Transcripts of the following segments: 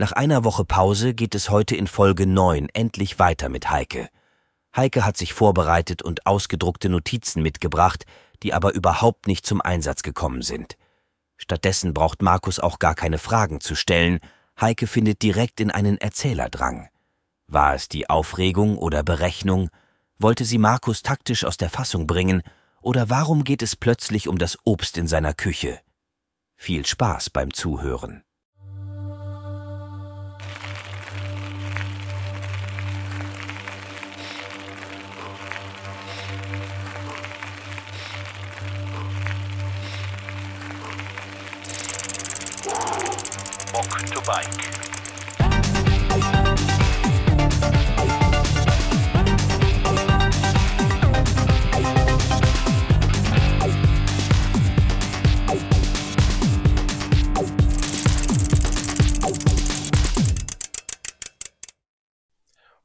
Nach einer Woche Pause geht es heute in Folge 9 endlich weiter mit Heike. Heike hat sich vorbereitet und ausgedruckte Notizen mitgebracht, die aber überhaupt nicht zum Einsatz gekommen sind. Stattdessen braucht Markus auch gar keine Fragen zu stellen, Heike findet direkt in einen Erzählerdrang. War es die Aufregung oder Berechnung? Wollte sie Markus taktisch aus der Fassung bringen? Oder warum geht es plötzlich um das Obst in seiner Küche? Viel Spaß beim Zuhören. Bike.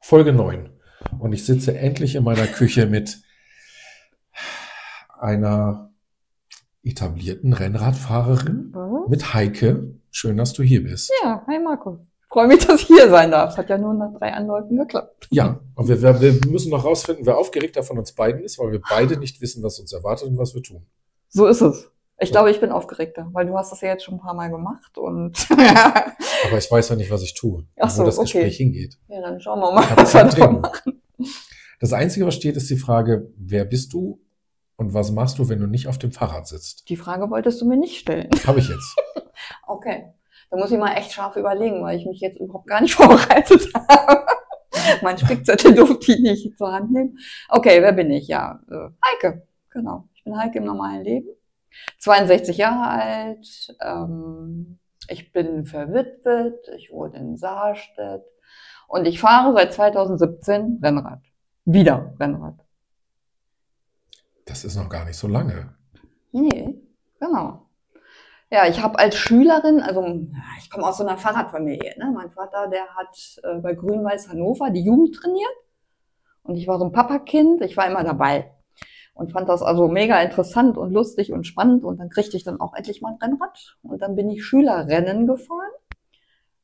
Folge 9. Und ich sitze endlich in meiner Küche mit einer etablierten Rennradfahrerin, Mhm. mit Heike. Schön, dass du hier bist. Ja, hi Marco. Freue mich, dass ich hier sein darf. Es hat ja nur nach drei Anläufen geklappt. Ja, und wir, wir, wir müssen noch rausfinden, wer aufgeregter von uns beiden ist, weil wir beide nicht wissen, was uns erwartet und was wir tun. So ist es. Ich glaube, ich bin aufgeregter, weil du hast das ja jetzt schon ein paar Mal gemacht und Aber ich weiß ja nicht, was ich tue, Ach so, wo das okay. Gespräch hingeht. ja, dann schauen wir mal, was wir da machen. Das Einzige, was steht, ist die Frage, wer bist du und was machst du, wenn du nicht auf dem Fahrrad sitzt? Die Frage wolltest du mir nicht stellen. Habe ich jetzt. Okay. Da muss ich mal echt scharf überlegen, weil ich mich jetzt überhaupt gar nicht vorbereitet habe. mein Spickzettel durfte ich nicht zur Hand nehmen. Okay, wer bin ich? Ja, äh, Heike. Genau. Ich bin Heike im normalen Leben. 62 Jahre alt. Ähm, ich bin verwitwet. Ich wohne in Saarstedt. Und ich fahre seit 2017 Rennrad. Wieder Rennrad. Das ist noch gar nicht so lange. Nee, genau. Ja, ich habe als Schülerin, also ich komme aus so einer Fahrradfamilie. Ne? Mein Vater, der hat äh, bei Grün-Weiß Hannover die Jugend trainiert. Und ich war so ein Papakind, ich war immer dabei. Und fand das also mega interessant und lustig und spannend. Und dann kriegte ich dann auch endlich mal ein Rennrad. Und dann bin ich Schülerrennen gefahren.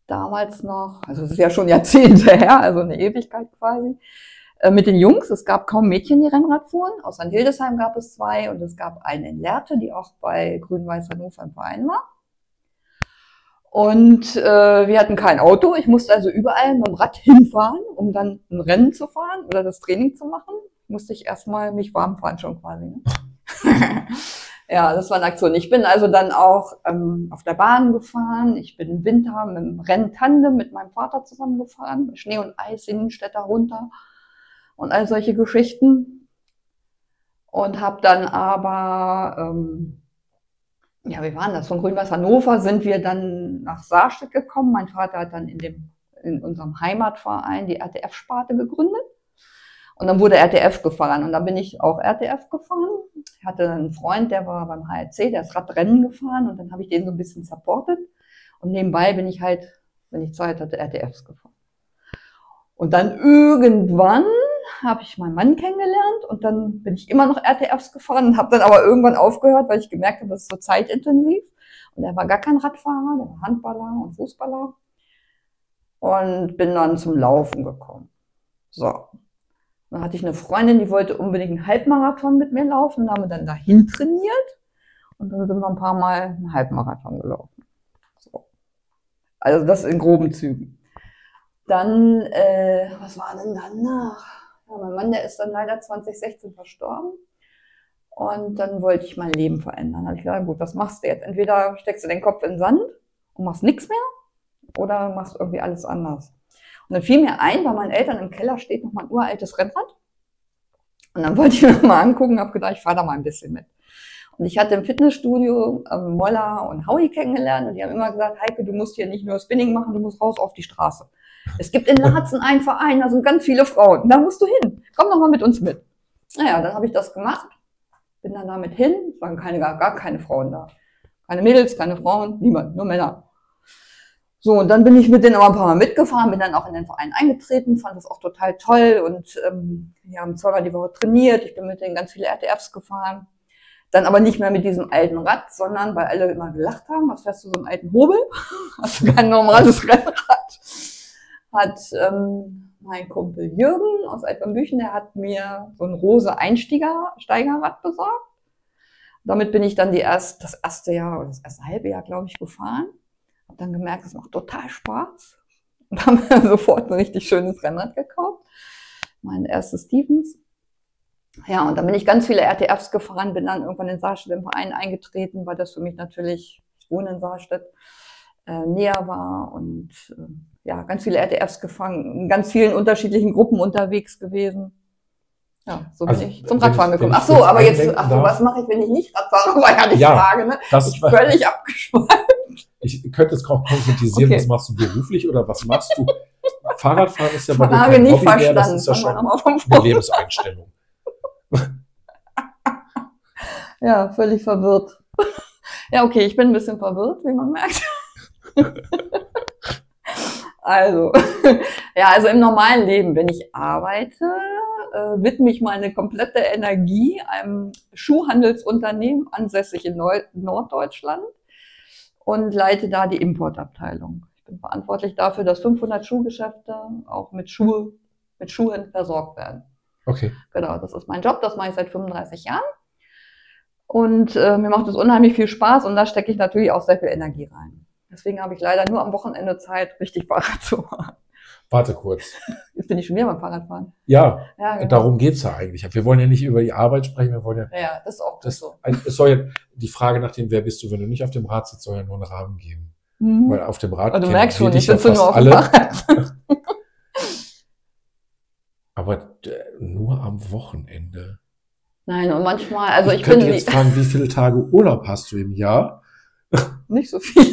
Damals noch, also es ist ja schon Jahrzehnte her, also eine Ewigkeit quasi mit den Jungs. Es gab kaum Mädchen, die Rennrad fuhren. Außer in Hildesheim gab es zwei und es gab eine in Lehrte, die auch bei Grün-Weiß Hannover im Verein war. Und äh, wir hatten kein Auto. Ich musste also überall mit dem Rad hinfahren, um dann ein Rennen zu fahren oder das Training zu machen. Musste ich erstmal mich warm fahren schon quasi. Ne? ja, das war eine Aktion. Ich bin also dann auch ähm, auf der Bahn gefahren. Ich bin im Winter mit dem Renntandem mit meinem Vater zusammengefahren. Schnee und Eis Innenstädter runter und all solche Geschichten. Und habe dann aber, ähm, ja, wie waren das? Von Grün-Weiß Hannover sind wir dann nach Saarstedt gekommen. Mein Vater hat dann in, dem, in unserem Heimatverein die RTF-Sparte gegründet. Und dann wurde RTF gefahren und dann bin ich auch RTF gefahren. Ich hatte einen Freund, der war beim HRC, der ist Radrennen gefahren und dann habe ich den so ein bisschen supportet. Und nebenbei bin ich halt, wenn ich Zeit hatte, RTFs gefahren. Und dann irgendwann habe ich meinen Mann kennengelernt und dann bin ich immer noch RTFs gefahren habe dann aber irgendwann aufgehört, weil ich gemerkt habe, das ist so zeitintensiv. Und er war gar kein Radfahrer, der war Handballer und Fußballer. Und bin dann zum Laufen gekommen. So. Dann hatte ich eine Freundin, die wollte unbedingt einen Halbmarathon mit mir laufen, haben wir dann dahin trainiert. Und dann sind wir ein paar Mal einen Halbmarathon gelaufen. So. Also das in groben Zügen. Dann, äh, was war denn danach? Ja, mein Mann, der ist dann leider 2016 verstorben. Und dann wollte ich mein Leben verändern. Da habe ich gesagt, gut, was machst du jetzt? Entweder steckst du den Kopf in den Sand und machst nichts mehr oder machst irgendwie alles anders. Und dann fiel mir ein, bei meinen Eltern im Keller steht noch mal ein uraltes Rennrad. Und dann wollte ich mir mal angucken, habe gedacht, ich fahre da mal ein bisschen mit. Und ich hatte im Fitnessstudio ähm, Moller und Howie kennengelernt und die haben immer gesagt, Heike, du musst hier nicht nur Spinning machen, du musst raus auf die Straße. Es gibt in Laatzen einen Verein, da sind ganz viele Frauen. Da musst du hin. Komm doch mal mit uns mit. Naja, dann habe ich das gemacht. Bin dann damit hin. Es waren keine, gar, gar keine Frauen da. Keine Mädels, keine Frauen, niemand, nur Männer. So, und dann bin ich mit denen aber ein paar Mal mitgefahren, bin dann auch in den Verein eingetreten, fand das auch total toll und ähm, wir haben zweimal die Woche trainiert, ich bin mit denen ganz viele RTFs gefahren. Dann aber nicht mehr mit diesem alten Rad, sondern weil alle immer gelacht haben, was fährst du so einen alten Hobel? Hast du kein normales Rennrad? Hat ähm, mein Kumpel Jürgen aus Altbambüchen, der hat mir so ein rose Einsteiger Steigerrad besorgt. Damit bin ich dann die erst, das erste Jahr oder das erste halbe Jahr, glaube ich, gefahren. Hab dann gemerkt, es macht total Spaß. Und haben mir sofort ein richtig schönes Rennrad gekauft. Mein erstes Stevens. Ja, und dann bin ich ganz viele RTFs gefahren, bin dann irgendwann in Saarstedt im Verein eingetreten, weil das für mich natürlich, ich wohne in Saarstedt, äh, näher war und äh, ja, ganz viele RTFs gefangen, in ganz vielen unterschiedlichen Gruppen unterwegs gewesen. Ja, so bin Also, ich zum Radfahren ich- gekommen. Ach so, aber jetzt, ach so, was mache ich, wenn ich nicht Radfahre? War ja die Ja, Frage, ne? Das, Ich völlig abgeschweift. ich könnte es auch konkretisieren, Okay. was machst du beruflich oder was machst du? Fahrradfahren ist ja bei dir Frage kein nicht Hobby mehr, das ist ja schon eine. Lebenseinstellung. Ja, völlig verwirrt. Ja, okay, ich bin ein bisschen verwirrt, wie man merkt. Also, ja, also im normalen Leben, wenn ich arbeite, äh, widme ich meine komplette Energie einem Schuhhandelsunternehmen ansässig in Neu Norddeutschland und leite da die Importabteilung. Ich bin verantwortlich dafür, dass 500 Schuhgeschäfte auch mit Schuhe, mit Schuhen versorgt werden. Okay. Genau, das ist mein Job, das mache ich seit 35 Jahren. Und äh, mir macht es unheimlich viel Spaß und da stecke ich natürlich auch sehr viel Energie rein. Deswegen habe ich leider nur am Wochenende Zeit, richtig Fahrrad zu fahren. Warte kurz. Jetzt bin ich schon wieder beim Fahrradfahren. Ja, Ja, genau. darum geht's ja eigentlich. Wir wollen ja nicht über die Arbeit sprechen, wir wollen ja. Ja, das ist auch Das, so. es soll ja die Frage nach dem, wer bist du, wenn du nicht auf dem Rad sitzt, soll ja nur einen Rahmen geben. Mhm. Weil auf dem Rad Aber du merkst schon, ich sitze ja nur auf dem. Fahrrad. Aber äh, nur am Wochenende. Nein, und manchmal, also ich, könnte bin jetzt fragen, wie viele Tage Urlaub hast du im Jahr? nicht so viel.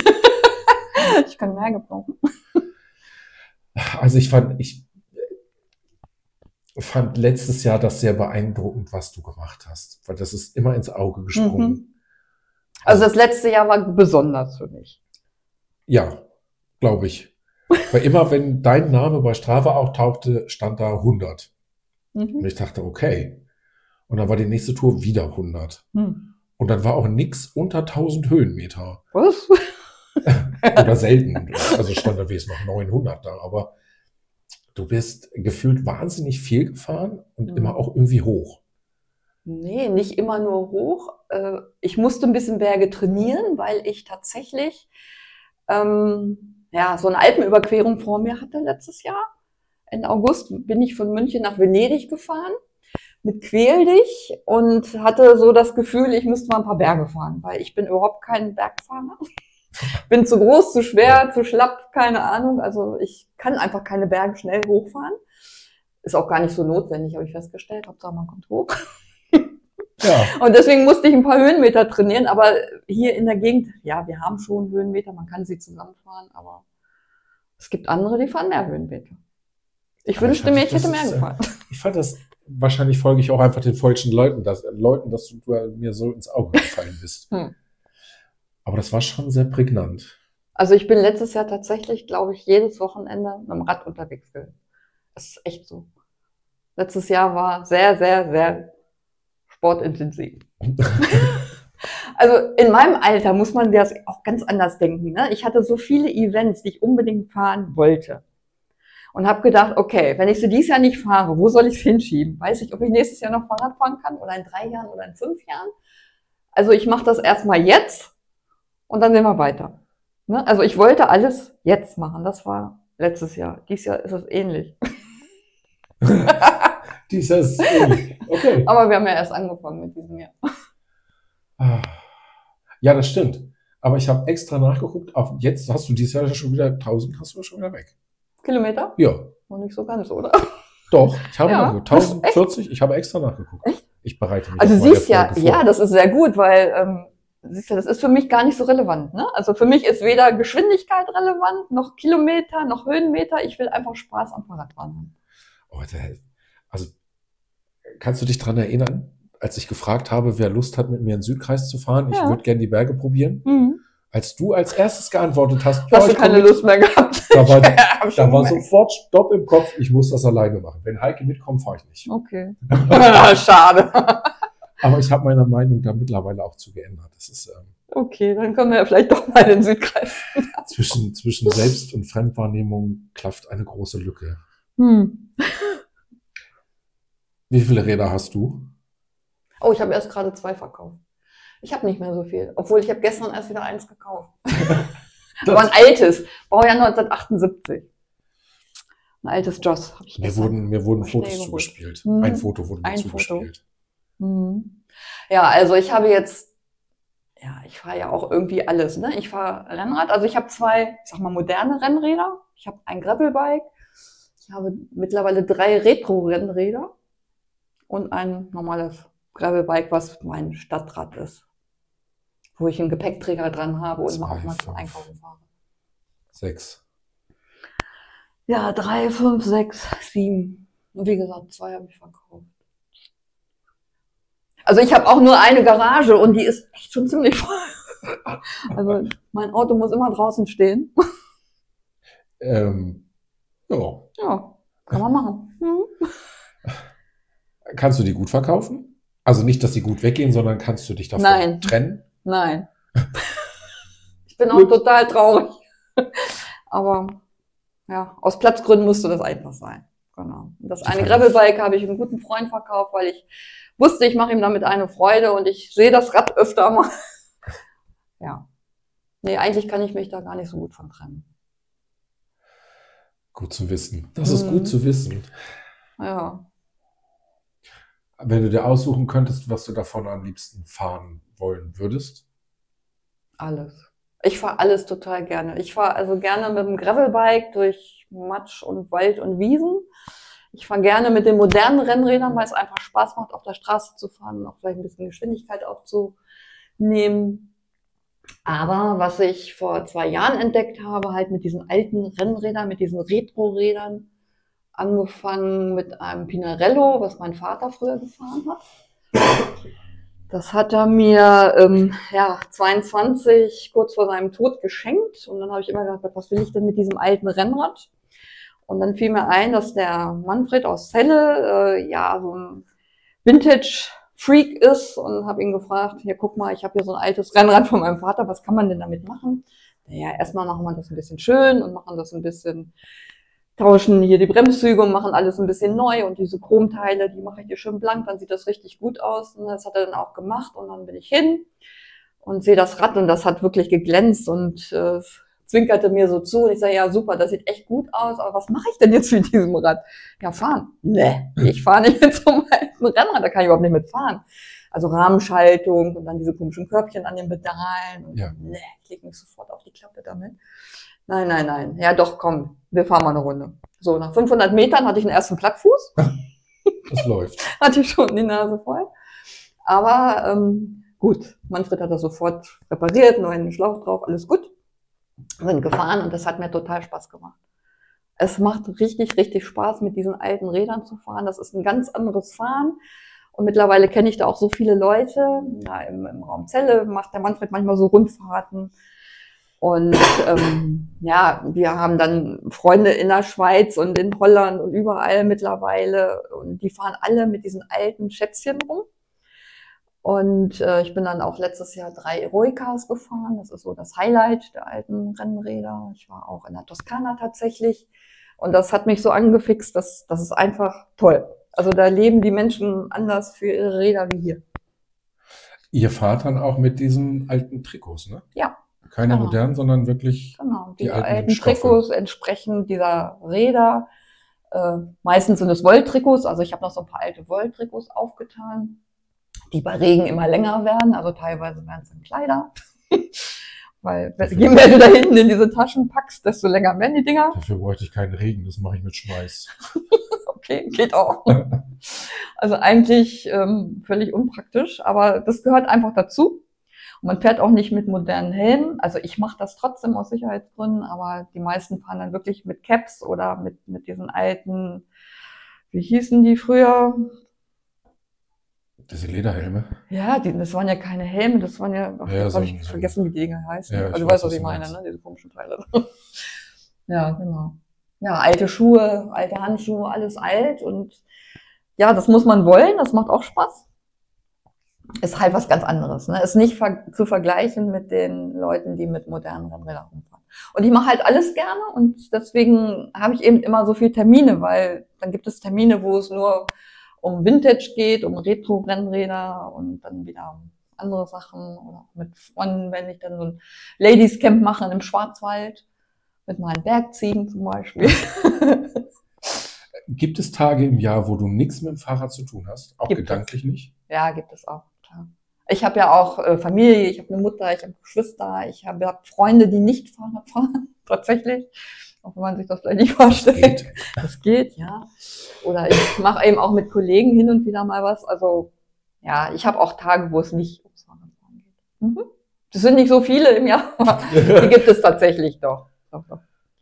Ich kann mehr gebrauchen. Also ich fand, ich fand letztes Jahr das sehr beeindruckend, was du gemacht hast, weil das ist immer ins Auge gesprungen. Also das letzte Jahr war besonders für mich. Ja, glaube ich. Weil immer, wenn dein Name bei Strava auftauchte, stand da 100. Und Mhm. ich dachte, okay. Und dann war die nächste Tour wieder 100. Hm. Und dann war auch nix unter 1000 Höhenmeter. Was? Oder selten. Also stand da wesentlich noch 900 da. Aber du bist gefühlt wahnsinnig viel gefahren und Mhm. immer auch irgendwie hoch. Nee, nicht immer nur hoch. Äh, Ich musste ein bisschen Berge trainieren, weil ich tatsächlich ähm, ja, so eine Alpenüberquerung vor mir hatte letztes Jahr. In August bin ich von München nach Venedig gefahren mit Quäl dich und hatte so das Gefühl, ich müsste mal ein paar Berge fahren, weil ich bin überhaupt kein Bergfahrer. Bin zu groß, zu schwer, zu schlapp, keine Ahnung. Also ich kann einfach keine Berge schnell hochfahren. Ist auch gar nicht so notwendig, habe ich festgestellt. Hauptsache man kommt hoch. Ja. Und deswegen musste ich ein paar Höhenmeter trainieren, aber hier in der Gegend, ja, wir haben schon Höhenmeter, man kann sie zusammenfahren, aber es gibt andere, die fahren mehr Höhenmeter. Ich Aber wünschte ich mir, ich hätte mehr ist, äh, gefahren. Ich fand das, wahrscheinlich folge ich auch einfach den falschen Leuten, dass, Leuten, dass du, du mir so ins Auge gefallen bist. Hm. Aber das war schon sehr prägnant. Also ich bin letztes Jahr tatsächlich, glaube ich, jedes Wochenende mit dem Rad unterwegs gewesen. Das ist echt so. Letztes Jahr war sehr, sehr, sehr sportintensiv. Also in meinem Alter muss man das auch ganz anders denken. Ne? Ich hatte so viele Events, die ich unbedingt fahren wollte. Und habe gedacht, okay, wenn ich sie dieses Jahr nicht fahre, wo soll ich es hinschieben? Weiß ich, ob ich nächstes Jahr noch Fahrrad fahren kann oder in drei Jahren oder in fünf Jahren? Also ich mache das erstmal jetzt und dann sehen wir weiter. Ne? Also ich wollte alles jetzt machen. Das war letztes Jahr. Dieses Jahr ist es ähnlich. Dieses, okay. Aber wir haben ja erst angefangen mit diesem Jahr. Ah. Ja, das stimmt. Aber ich habe extra nachgeguckt. Auf, jetzt hast du dieses Jahr schon wieder 1000, hast du schon wieder weg. Kilometer? Ja, Noch nicht so ganz, oder? doch. Ich habe Ja. nachgeguckt. 1040, ich habe extra nachgeguckt. Ich bereite mich Also siehst ja, Folge vor. ja, das ist sehr gut, weil ähm, siehst ja, das ist für mich gar nicht so relevant. Ne? Also für mich ist weder Geschwindigkeit relevant, noch Kilometer, noch Höhenmeter. Ich will einfach Spaß am Fahrradfahren haben. Oh, also, kannst du dich dran erinnern, als ich gefragt habe, wer Lust hat, mit mir in den Südkreis zu fahren? Ich Ja. würde gerne die Berge probieren. Mhm. Als du als erstes geantwortet hast, Du hast du ich keine Lust mehr gehabt. da war, da war sofort Stopp im Kopf, ich muss das alleine machen. Wenn Heike mitkommt, fahre ich nicht. Okay. Schade. Aber ich habe meine Meinung da mittlerweile auch zu geändert. Das ist, ähm, Okay, dann können wir ja vielleicht doch mal in den Südkreis. Zwischen, zwischen Selbst- und Fremdwahrnehmung klafft eine große Lücke. Hm. Wie viele Räder hast du? Oh, ich habe erst gerade zwei verkauft. Ich habe nicht mehr so viel. Obwohl ich habe gestern erst wieder eins gekauft. Aber ein altes. Baujahr 1978. Ein altes Joss habe ich Mir gestern. wurden, mir wurden Fotos zugespielt. Hm. Ein Foto wurde mir Ein Foto. Mhm. Ja, also ich habe jetzt, ja, ich fahre ja auch irgendwie alles. Ne? Ich fahre Rennrad, also ich habe zwei, ich sag mal, moderne Rennräder. Ich habe ein Gravelbike. Ich habe mittlerweile drei Retro-Rennräder und ein normales Gravelbike, was mein Stadtrad ist. Wo ich einen Gepäckträger dran habe und Zwei, auch mal zum. Einkaufen fahre. Sechs. Ja, drei, fünf, sechs, sieben. Und wie gesagt, zwei habe ich verkauft. Also ich habe auch nur eine Garage und die ist echt schon ziemlich voll. Also mein Auto muss immer draußen stehen. Ähm, ja. Ja, kann man machen. Mhm. Kannst du die gut verkaufen? Also nicht, dass sie gut weggehen, sondern kannst du dich davon Nein. trennen? Nein. Ich bin auch total traurig. Aber ja, aus Platzgründen musste das einfach sein. Genau. Und das eine. Gravelbike habe ich einem guten Freund verkauft, weil ich wusste, ich mache ihm damit eine Freude und ich sehe das Rad öfter mal. Ja. Nee, eigentlich kann ich mich da gar nicht so gut von trennen. Gut zu wissen. Das ist Mhm. gut zu wissen. Ja. Wenn du dir aussuchen könntest, was du davon am liebsten fahren wollen würdest. Alles. Ich fahre alles total gerne. Ich fahre also gerne mit dem Gravelbike durch Matsch und Wald und Wiesen. Ich fahre gerne mit den modernen Rennrädern, weil es einfach Spaß macht, auf der Straße zu fahren und auch vielleicht ein bisschen Geschwindigkeit aufzunehmen. Aber was ich vor zwei Jahren entdeckt habe, halt mit diesen alten Rennrädern, mit diesen Retro-Rädern, angefangen mit einem Pinarello, was mein Vater früher gefahren hat. Das hat er mir ähm, ja 22 kurz vor seinem Tod geschenkt und dann habe ich immer gedacht, was will ich denn mit diesem alten Rennrad? Und dann fiel mir ein, dass der Manfred aus Celle äh, ja so ein Vintage Freak ist und habe ihn gefragt, hier guck mal, ich habe hier so ein altes Rennrad von meinem Vater, was kann man denn damit machen? Naja, erstmal machen wir das ein bisschen schön und machen das ein bisschen tauschen hier die Bremszüge und machen alles ein bisschen neu und diese Chromteile, die mache ich dir schön blank, dann sieht das richtig gut aus. Und das hat er dann auch gemacht und dann bin ich hin und sehe das Rad und das hat wirklich geglänzt und äh, zwinkerte mir so zu und ich sage, ja super, das sieht echt gut aus, aber was mache ich denn jetzt mit diesem Rad? Ja, fahren. Nee, ich fahre nicht mit so einem Rennrad, da kann ich überhaupt nicht mitfahren. Also Rahmenschaltung und dann diese komischen Körbchen an den Pedalen. Und Ja. Nee, ich leg mich sofort auf die Klappe damit. Nein, nein, nein. Ja, doch, komm, wir fahren mal eine Runde. So, nach 500 Metern hatte ich einen ersten Plattfuß, Das läuft. hatte ich schon die Nase voll. Aber ähm, gut, Manfred hat das sofort repariert, neuen Schlauch drauf, alles gut. Sind gefahren und das hat mir total Spaß gemacht. Es macht richtig, richtig Spaß, mit diesen alten Rädern zu fahren. Das ist ein ganz anderes Fahren. Und mittlerweile kenne ich da auch so viele Leute. Ja, im, Im Raum Celle macht der Manfred manchmal so Rundfahrten. Und ähm, ja, wir haben dann Freunde in der Schweiz und in Holland und überall mittlerweile. Und die fahren alle mit diesen alten Schätzchen rum. Und äh, ich bin dann auch letztes Jahr drei Eroicas gefahren. Das ist so das Highlight der alten Rennräder. Ich war auch in der Toskana tatsächlich. Und das hat mich so angefixt, dass das ist einfach toll. Also da leben die Menschen anders für ihre Räder wie hier. Ihr fahrt dann auch mit diesen alten Trikots, ne? Ja. Keine Genau. modernen, sondern wirklich. Genau, Die die, alten alten. Trikots entsprechen dieser Räder. Äh, meistens sind es Wolltrikots, also ich habe noch so ein paar alte Wolltrikots aufgetan, die bei Regen immer länger werden, also teilweise werden es dann Kleider. Weil je mehr du da hinten in diese Taschen packst, desto länger werden die Dinger. Dafür bräuchte ich keinen Regen, das mache ich mit Schweiß. Okay, geht auch. Also eigentlich ähm, völlig unpraktisch, aber das gehört einfach dazu. Und man fährt auch nicht mit modernen Helmen. Also ich mache das trotzdem aus Sicherheitsgründen, aber die meisten fahren dann wirklich mit Caps oder mit, mit diesen alten, wie hießen die früher? Diese Lederhelme. Ja, die, das waren ja keine Helme, das waren ja, ach, Ja, so ich so vergessen, wie die Dinge heißen. Ja, also du weiß, weißt, was ich meine, ne? diese komischen Teile. ja, genau. Ja, alte Schuhe, alte Handschuhe, alles alt und ja, das muss man wollen, das macht auch Spaß. ist halt was ganz anderes. Ne? Ist nicht ver zu vergleichen mit den Leuten, die mit modernen Rennrädern rumfahren. Und ich mache halt alles gerne und deswegen habe ich eben immer so viele Termine, weil dann gibt es Termine, wo es nur um Vintage geht, um Retro-Rennräder und dann wieder um andere Sachen oder auch mit Freunden, wenn ich dann so ein Ladies Camp mache im Schwarzwald mit meinen Bergziegen zum Beispiel. Gibt es Tage im Jahr, wo du nichts mit dem Fahrrad zu tun hast? Auch Gibt es. gedanklich nicht? Ja, gibt es auch. Klar. Ich habe ja auch äh, Familie, ich habe eine Mutter, ich habe Geschwister, ich habe hab Freunde, die nicht Fahrrad fahren, tatsächlich. Auch wenn man sich das vielleicht nicht vorstellt. Geht. Das geht, ja. Oder ich mache eben auch mit Kollegen hin und wieder mal was. Also ja, ich habe auch Tage, wo es nicht ums Fahrradfahren geht. Mhm. Das sind nicht so viele im Jahr, aber die gibt es tatsächlich doch. doch, doch.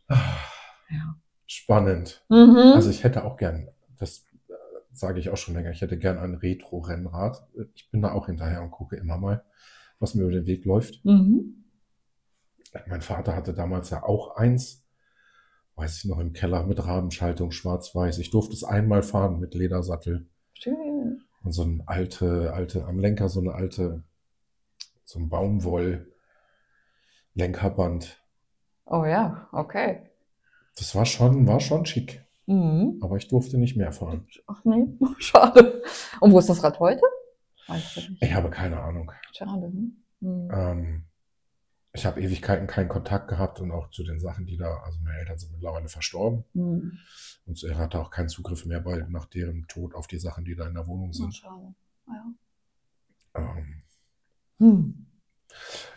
Ja. Spannend. Mhm. Also ich hätte auch gern, das äh, sage ich auch schon länger, ich hätte gern ein Retro-Rennrad. Ich bin da auch hinterher und gucke immer mal, was mir über den Weg läuft. mhm. Mein Vater hatte damals ja auch eins, weiß ich noch, im Keller mit Rabenschaltung, schwarz-weiß. Ich durfte es einmal fahren mit Ledersattel Schön. und so ein alte, alte, am Lenker so eine alte, so ein Baumwoll-Lenkerband. Oh ja, okay. Das war schon, war schon schick. Mhm. Aber ich durfte nicht mehr fahren. Ach nee, schade. Und wo ist das Rad heute? Ich. Ich habe keine Ahnung. Schade. Ne? Mhm. Ähm, ich habe Ewigkeiten keinen Kontakt gehabt und auch zu den Sachen, die da, also meine Eltern sind mittlerweile verstorben Mhm. und er hatte auch keinen Zugriff mehr bei, nach deren Tod auf die Sachen, die da in der Wohnung sind. schade. Ja. Ähm, Hm.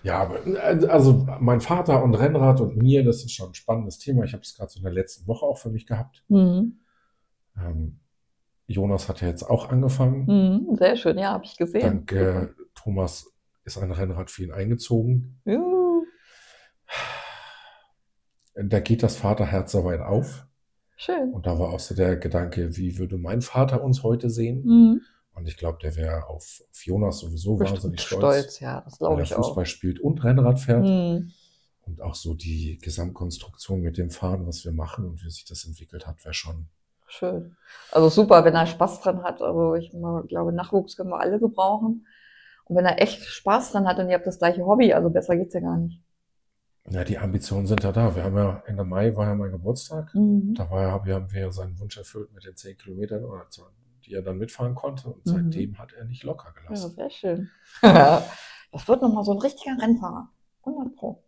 ja, aber, äh, also mein Vater und Rennrad und mir, das ist schon ein spannendes Thema. Ich habe es gerade so in der letzten Woche auch für mich gehabt. Mhm. Ähm, Jonas hat ja jetzt auch angefangen. Mhm. Sehr schön, ja, habe ich gesehen. Dank äh, Thomas ist ein Rennrad für ihn eingezogen. Juhu. Da geht das Vaterherz soweit auf. Schön. Und da war auch so der Gedanke, wie würde mein Vater uns heute sehen? Mhm. Und ich glaube, der wäre auf, auf Jonas sowieso Bestimmt wahnsinnig stolz. stolz, ja, das glaube er ich auch. Fußball spielt und Rennrad fährt. Mhm. Und auch so die Gesamtkonstruktion mit dem Fahren, was wir machen und wie sich das entwickelt hat, wäre schon. Schön. Also super, wenn er Spaß dran hat. Also ich glaube, Nachwuchs können wir alle gebrauchen. Und wenn er echt Spaß dran hat und ihr habt das gleiche Hobby, also besser geht's ja gar nicht. Ja, die Ambitionen sind ja da. Wir haben ja Ende Mai war ja mein Geburtstag. Mhm. Da war ja, wir haben wir seinen Wunsch erfüllt mit den zehn Kilometern, oder die er dann mitfahren konnte. Und Mhm. seitdem hat er nicht locker Ja, gelassen. sehr schön. das wird nochmal so ein richtiger Rennfahrer. 100 Pro.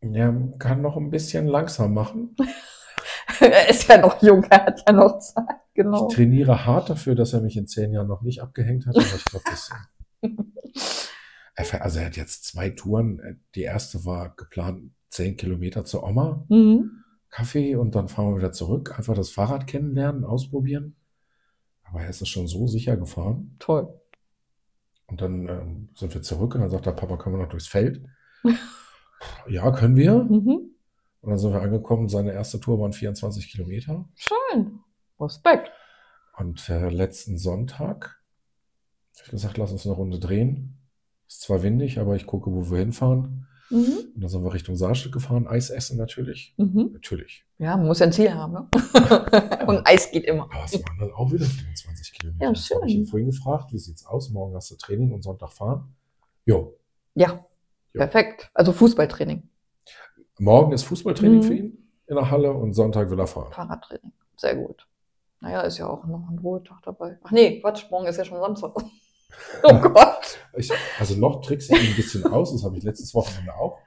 Er kann noch ein bisschen langsam machen. er ist ja noch jung, er hat ja noch Zeit. Genau. Ich trainiere hart dafür, dass er mich in zehn Jahren noch nicht abgehängt hat. Aber ich glaube, das. Er Also er hat jetzt zwei Touren. Die erste war geplant zehn Kilometer zur Oma, Mhm. Kaffee und dann fahren wir wieder zurück. Einfach das Fahrrad kennenlernen, ausprobieren. Aber er ist es schon so sicher gefahren. Toll. Und dann ähm, sind wir zurück und dann sagt der Papa, können wir noch durchs Feld? ja, können wir. Mhm. Und dann sind wir angekommen. Seine erste Tour waren 24 Kilometer. Schön. Respekt. Und äh, letzten Sonntag habe ich gesagt, lass uns eine Runde drehen. Ist zwar windig, aber ich gucke, wo wir hinfahren. Mhm. Und dann sind wir Richtung Saarstück gefahren. Eis essen natürlich. Mhm. Natürlich. Ja, man muss ja ein Ziel haben, ne? Und Eis geht immer. Aber es waren dann auch wieder 25 Kilometer. Ja, Jetzt habe ich schön. ihn vorhin gefragt, wie sieht's aus? Morgen hast du Training und Sonntag fahren. Jo. Ja, Ja. perfekt. Also Fußballtraining, Morgen ist Fußballtraining Mhm. für ihn in der Halle und Sonntag will er fahren. Fahrradtraining. Sehr gut. Naja, ist ja auch noch ein Ruhetag dabei. Ach nee, Quatsch, morgen ist ja schon Samstag. oh Gott. Ich, also noch trickse ich ihn ein bisschen aus. Das habe ich letztes Wochenende auch.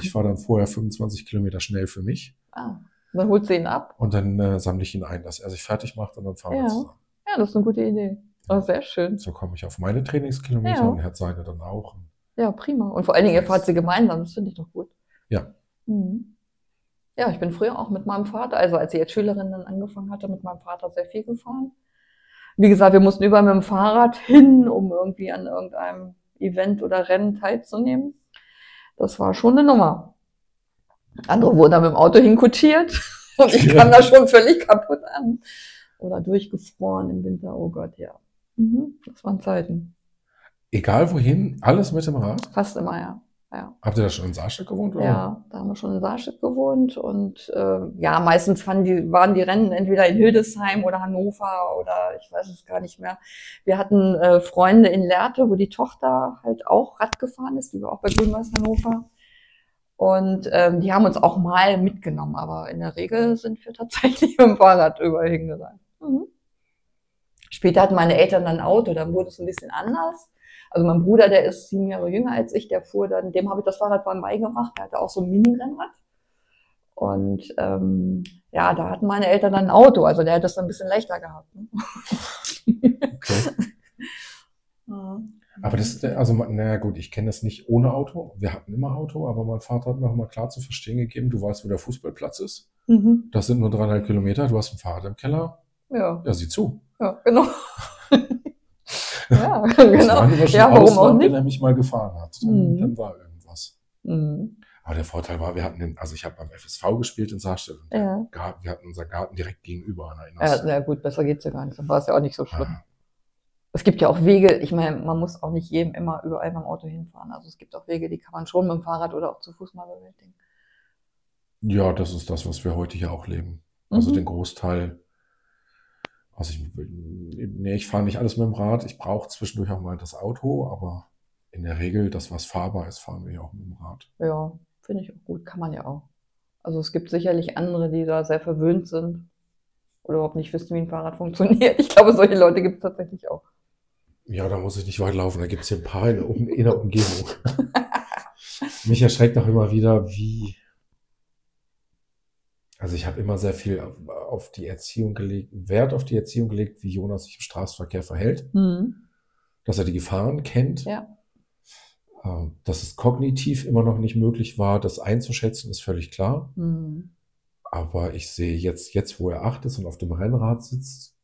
Ich fahre dann vorher 25 Kilometer schnell für mich Ah, dann holt sie ihn ab. und dann äh, sammle ich ihn ein, dass er sich fertig macht und dann fahren wir Ja. zusammen. Ja, das ist eine gute Idee. Oh, sehr schön. So komme ich auf meine Trainingskilometer Ja. und er hat seine dann auch. Ja, prima. Und vor allen Dingen, ihr fahrt sie gemeinsam, das finde ich doch gut. Ja. Mhm. Ja, ich bin früher auch mit meinem Vater, also als ich als Schülerin dann angefangen hatte, mit meinem Vater sehr viel gefahren. Wie gesagt, wir mussten überall mit dem Fahrrad hin, um irgendwie an irgendeinem Event oder Rennen teilzunehmen. Das war schon eine Nummer. Andere wurden dann mit dem Auto hinkutschiert und ich kam da schon völlig kaputt an. Oder durchgefroren im Winter, oh Gott, ja. Mhm, das waren Zeiten. Egal wohin, alles mit dem Rad. Fast immer, ja. Ja. Habt ihr da schon in Saarstadt gewohnt? Oder? Ja, da haben wir schon in Saarstedt gewohnt und äh, ja, meistens die, waren die Rennen entweder in Hildesheim oder Hannover oder ich weiß es gar nicht mehr. Wir hatten äh, Freunde in Lehrte, wo die Tochter halt auch Rad gefahren ist, die war auch bei Grünweiß Hannover. Und ähm, die haben uns auch mal mitgenommen, aber in der Regel sind wir tatsächlich mit dem Fahrrad überall hingereist. Mhm. Später hatten meine Eltern dann ein Auto, dann wurde es ein bisschen anders. Also mein Bruder, der ist sieben Jahre jünger als ich, der fuhr dann, dem habe ich das Fahrradfahren beigebracht, der hatte auch so ein Mini-Rennrad. Und ähm, ja, da hatten meine Eltern dann ein Auto, also der hätte es dann ein bisschen leichter gehabt. Ne? Okay. Ja. Aber das ist, also, naja, gut, ich kenne das nicht ohne Auto. Wir hatten immer Auto, aber mein Vater hat mir auch mal klar zu verstehen gegeben, du weißt, wo der Fußballplatz ist. Mhm. Das sind nur dreieinhalb Kilometer, du hast ein Fahrrad im Keller. Ja, Ja, sieh zu. ja, genau. ja, genau. Ja, warum auch Ausland, wenn nicht? er mich mal gefahren hat. Dann, Mhm. dann war irgendwas. Mhm. Aber der Vorteil war, wir hatten den, also ich habe beim FSV gespielt in Saarstedt und Ja. Garten, wir hatten unseren Garten direkt gegenüber Ja, na gut, besser geht's ja gar nicht. Dann war es ja auch nicht so schlimm. Ah, Es gibt ja auch Wege, ich meine, man muss auch nicht jedem immer überall dem Auto hinfahren. Also es gibt auch Wege, die kann man schon mit dem Fahrrad oder auch zu Fuß mal bewältigen. Ja, das ist das, was wir heute hier auch leben. Also Mhm. den Großteil. Also ich, nee, ich fahre nicht alles mit dem Rad. Ich brauche zwischendurch auch mal das Auto, aber in der Regel, das, was fahrbar ist, fahren wir ja auch mit dem Rad. Ja, finde ich auch gut, kann man ja auch. Also es gibt sicherlich andere, die da sehr verwöhnt sind oder überhaupt nicht wissen, wie ein Fahrrad funktioniert. Ich glaube, solche Leute gibt es tatsächlich auch. Ja, da muss ich nicht weit laufen. Da gibt es hier ein paar in, in der Umgebung. Mich erschreckt auch immer wieder, wie. Also ich habe immer sehr viel auf, die Erziehung gelegt, Wert auf die Erziehung gelegt, wie Jonas sich im Straßenverkehr verhält, Mhm. dass er die Gefahren kennt. Ja. Ähm, Dass es kognitiv immer noch nicht möglich war, das einzuschätzen, ist völlig klar. Mhm. Aber ich sehe jetzt, jetzt wo er acht ist und auf dem Rennrad sitzt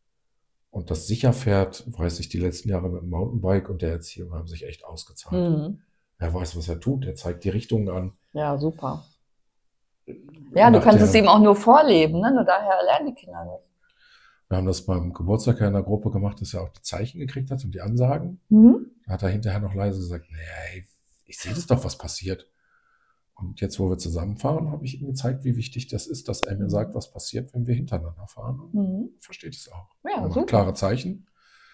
und das sicher fährt, weiß ich, die letzten Jahre mit dem Mountainbike und der Erziehung haben sich echt ausgezahlt. Mhm. Er weiß, was er tut, er zeigt die Richtungen an. Ja, super. Ja, du kannst der- es ihm auch nur vorleben, ne? Nur daher lernen die Kinder das. Wir haben das beim Geburtstag in der Gruppe gemacht, dass er auch die Zeichen gekriegt hat und die Ansagen. Mhm. Da hat er hinterher noch leise gesagt, nee, ich sehe das doch, was passiert. Und jetzt, wo wir zusammenfahren, habe ich ihm gezeigt, wie wichtig das ist, dass er mir sagt, was passiert, wenn wir hintereinander fahren. Und Mhm. versteht es auch. Ja, Er macht klare Zeichen.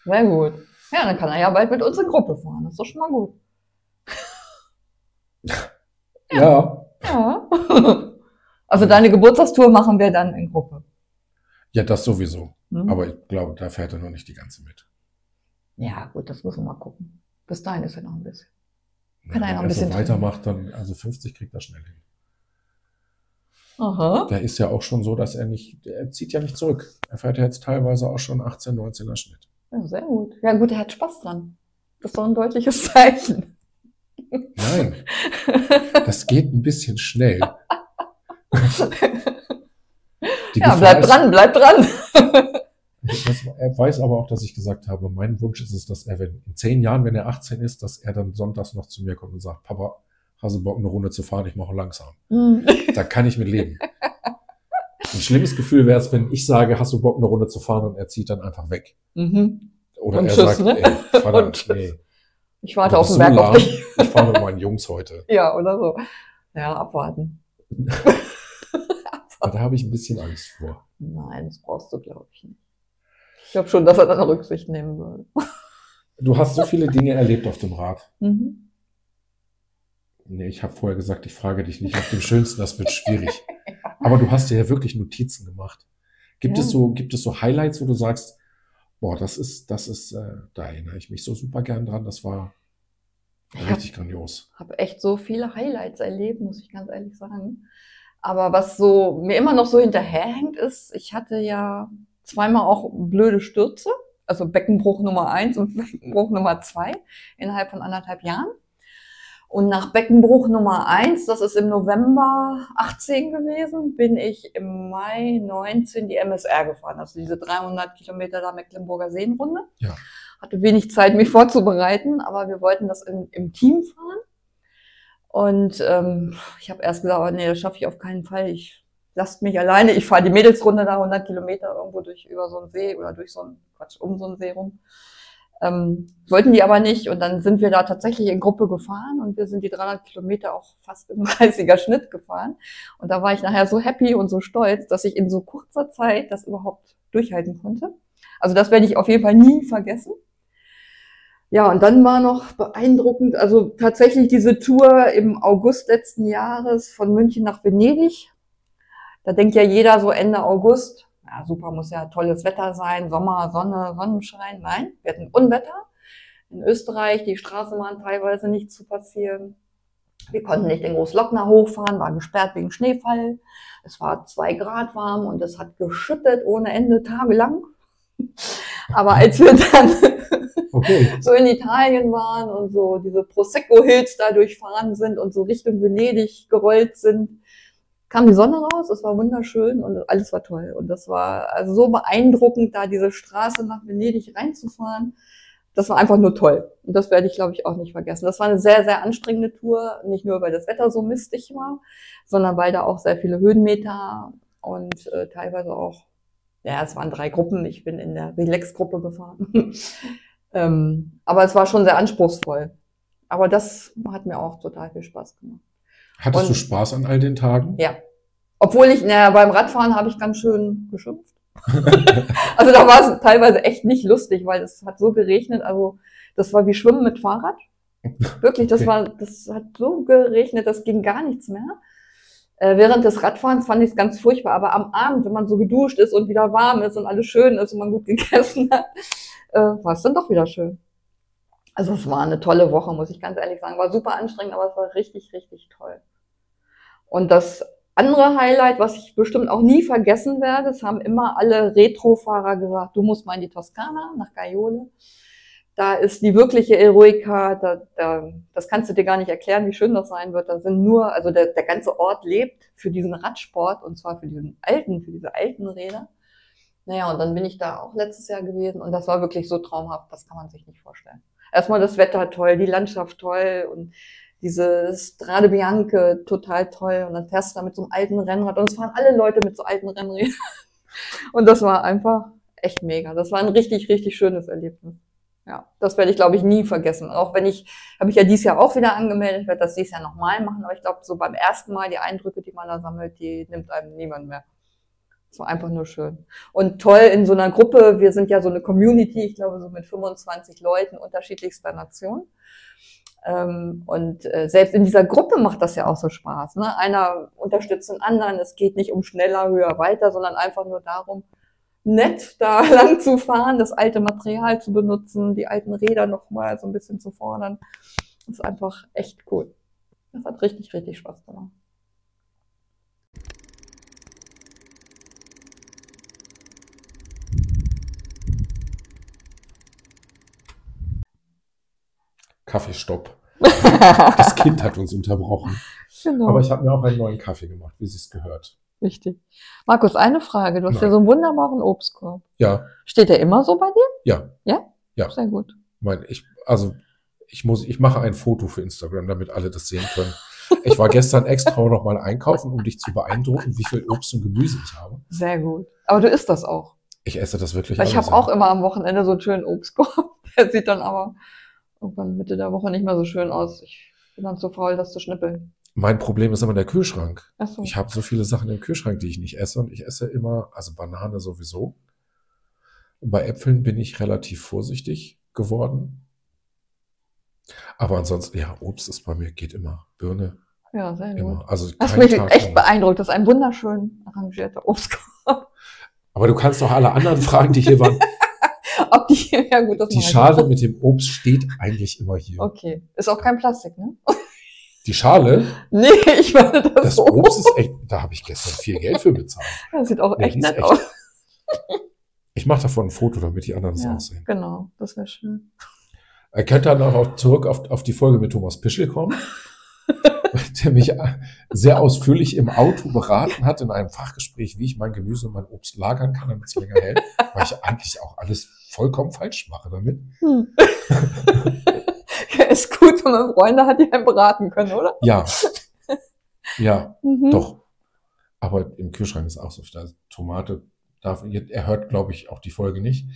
Sehr gut. Ja, dann kann er ja bald mit uns in Gruppe fahren. Das ist doch schon mal gut. Ja. Ja. Also deine Geburtstagstour machen wir dann in Gruppe. Ja, das sowieso. Hm? Aber ich glaube, da fährt er noch nicht die ganze mit. ja, gut, das müssen wir mal gucken. Bis dahin ist er noch ein bisschen. Ja, Kann er ja noch ein wenn er so bisschen weitermacht, dann, also 50 kriegt er schnell hin. Aha. Der ist ja auch schon so, dass er nicht, er zieht ja nicht zurück. Er fährt ja jetzt teilweise auch schon 18, 19er Schnitt. Ja, sehr gut. Ja, gut, er hat Spaß dran. Das ist doch ein deutliches Zeichen. Nein, das geht ein bisschen schnell. Die ja, Gefahr bleib ist- dran, bleib dran. Er weiß aber auch, dass ich gesagt habe, mein Wunsch ist es, dass er, wenn in zehn Jahren, wenn er 18 ist, dass er dann sonntags noch zu mir kommt und sagt, Papa, hast du Bock, eine Runde zu fahren? Ich mache langsam. Hm. Da kann ich mit leben. Ein schlimmes Gefühl wäre es, wenn ich sage, hast du Bock, eine Runde zu fahren und er zieht dann einfach weg. Mhm. Oder Und er tschüss, sagt, ne? ey, Vater, nee, Ich warte auf den so Berg auf dich. ich fahre mit meinen Jungs heute. Ja, oder so. Ja, abwarten. Aber da habe ich ein bisschen Angst vor. Nein, das brauchst du, glaube ich, nicht. Ich glaube schon, dass er dann Rücksicht nehmen würde. Du hast so viele Dinge erlebt auf dem Rad. Mhm. Nee, ich habe vorher gesagt, ich frage dich nicht nach dem Schönsten, das wird schwierig. Aber du hast dir ja wirklich Notizen gemacht. Gibt Ja. es so, gibt es so Highlights, wo du sagst, boah, das ist, das ist, äh, da erinnere ich mich so super gern dran, das war Ich hab- richtig grandios. habe echt so viele Highlights erlebt, muss ich ganz ehrlich sagen. Aber was so mir immer noch so hinterherhängt, ist, ich hatte ja zweimal auch blöde Stürze, also Beckenbruch Nummer eins und Beckenbruch Nummer zwei innerhalb von anderthalb Jahren. Und nach Beckenbruch Nummer eins, das ist im November 18 gewesen, bin ich im Mai 19 die MSR gefahren, also diese 300 Kilometer da Mecklenburger Seenrunde. Ja. Hatte wenig Zeit, mich vorzubereiten, aber wir wollten das im, im Team fahren. Und ähm, ich habe erst gesagt, oh, nee, das schaffe ich auf keinen Fall. Ich lasst mich alleine. Ich fahre die Mädelsrunde da 100 Kilometer irgendwo durch über so einen See oder durch so einen Quatsch um so einen See rum. Ähm, wollten die aber nicht und dann sind wir da tatsächlich in Gruppe gefahren und wir sind die 300 Kilometer auch fast im 30er Schnitt gefahren. Und da war ich nachher so happy und so stolz, dass ich in so kurzer Zeit das überhaupt durchhalten konnte. Also das werde ich auf jeden Fall nie vergessen. Ja, und dann war noch beeindruckend, also tatsächlich diese Tour im August letzten Jahres von München nach Venedig. Da denkt ja jeder so Ende August, ja super, muss ja tolles Wetter sein, Sommer, Sonne, Sonnenschein. Nein, wir hatten Unwetter. In Österreich, die Straßen waren teilweise nicht zu passieren. Wir konnten nicht den Großlockner hochfahren, war gesperrt wegen Schneefall. Es war zwei Grad warm und es hat geschüttet ohne Ende tagelang. Aber als wir dann so in Italien waren und so diese Prosecco Hills da durchfahren sind und so Richtung Venedig gerollt sind, kam die Sonne raus, es war wunderschön und alles war toll. Und das war also so beeindruckend, da diese Straße nach Venedig reinzufahren. Das war einfach nur toll. Und das werde ich, glaube ich, auch nicht vergessen. Das war eine sehr, sehr anstrengende Tour. Nicht nur, weil das Wetter so mistig war, sondern weil da auch sehr viele Höhenmeter und äh, teilweise auch, ja, es waren drei Gruppen. Ich bin in der Relax-Gruppe gefahren. ähm, aber es war schon sehr anspruchsvoll. Aber das hat mir auch total viel Spaß gemacht. Hattest und, du Spaß an all den Tagen? Ja. Obwohl ich, naja, beim Radfahren habe ich ganz schön geschimpft. also da war es teilweise echt nicht lustig, weil es hat so geregnet. Also das war wie Schwimmen mit Fahrrad. Wirklich, das okay. war, das hat so geregnet, das ging gar nichts mehr. Äh, während des Radfahrens fand ich es ganz furchtbar, aber am Abend, wenn man so geduscht ist und wieder warm ist und alles schön ist und man gut gegessen hat, äh, war es dann doch wieder schön. Also es war eine tolle Woche, muss ich ganz ehrlich sagen. War super anstrengend, aber es war richtig, richtig toll. Und das andere Highlight, was ich bestimmt auch nie vergessen werde, es haben immer alle Retrofahrer gesagt, du musst mal in die Toskana, nach Gaiole. Da ist die wirkliche Eroica, da, da, das kannst du dir gar nicht erklären, wie schön das sein wird. Da sind nur, also der, der ganze Ort lebt für diesen Radsport und zwar für diesen alten, für diese alten Räder. Naja, und dann bin ich da auch letztes Jahr gewesen und das war wirklich so traumhaft, das kann man sich nicht vorstellen erstmal das Wetter toll, die Landschaft toll und diese Strade Bianche total toll. Und dann fährst du da mit so einem alten Rennrad und es fahren alle Leute mit so alten Rennrädern. Und das war einfach echt mega. Das war ein richtig, richtig schönes Erlebnis. Ja, das werde ich, glaube ich, nie vergessen. Auch wenn ich, habe ich ja dieses Jahr auch wieder angemeldet, werde das dieses Jahr nochmal machen, aber ich glaube, so beim ersten Mal die Eindrücke, die man da sammelt, die nimmt einem niemand mehr. Es war einfach nur schön. Und toll in so einer Gruppe, wir sind ja so eine Community, ich glaube so mit 25 Leuten unterschiedlichster Nation. Ähm, und äh, selbst in dieser Gruppe macht das ja auch so Spaß. Ne? Einer unterstützt den anderen, es geht nicht um schneller, höher, weiter, sondern einfach nur darum, nett da lang zu fahren, das alte Material zu benutzen, die alten Räder nochmal so ein bisschen zu fordern. Das ist einfach echt cool. Das hat richtig, richtig Spaß gemacht. Kaffeestopp. das Kind hat uns unterbrochen. Genau. Aber ich habe mir auch einen neuen Kaffee gemacht, wie es gehört. Richtig. Markus, eine Frage. Du hast Nein. ja so einen wunderbaren Obstkorb. Ja. Steht der immer so bei dir? Ja. Ja? Ja. Sehr gut. Mein, ich, also, ich muss, ich mache ein Foto für Instagram, damit alle das sehen können. Ich war gestern extra noch mal einkaufen, um dich zu beeindrucken, wie viel Obst und Gemüse ich habe. Sehr gut. Aber du isst das auch. Ich esse das wirklich. Weil ich habe auch immer am Wochenende so einen schönen Obstkorb. Der sieht dann aber irgendwann Mitte der Woche nicht mehr so schön aus. Ich bin dann zu faul, das zu schnippeln. Mein Problem ist immer der Kühlschrank. Ach so. Ich habe so viele Sachen im Kühlschrank, die ich nicht esse und ich esse immer, also Banane sowieso. Und bei Äpfeln bin ich relativ vorsichtig geworden. Aber ansonsten, ja, Obst ist bei mir, geht immer. Birne. Ja, sehr immer. gut. Also das mich Tag echt immer. beeindruckt. Das ist ein wunderschön arrangierter Obstkorb. Aber du kannst doch alle anderen Fragen, die hier waren, Ob die, ja gut, das Die Schale mit dem Obst steht eigentlich immer hier. Okay. Ist auch kein Plastik, ne? Die Schale? Nee, ich meine das Das so. Obst ist echt, da habe ich gestern viel Geld für bezahlt. Das sieht auch nee, echt nett echt. aus. Ich mache davon ein Foto, damit die anderen das ja, aussehen. Genau, das wäre schön. Er könnte dann auch zurück auf, auf die Folge mit Thomas Pischel kommen. der mich sehr ausführlich im Auto beraten hat in einem Fachgespräch, wie ich mein Gemüse und mein Obst lagern kann, damit es länger hält, weil ich eigentlich auch alles vollkommen falsch mache damit. Hm. ja, ist gut, wenn man Freunde hat, die einen beraten können, oder? Ja. Ja, mhm. doch. Aber im Kühlschrank ist auch so, da Tomate darf, er hört, glaube ich, auch die Folge nicht.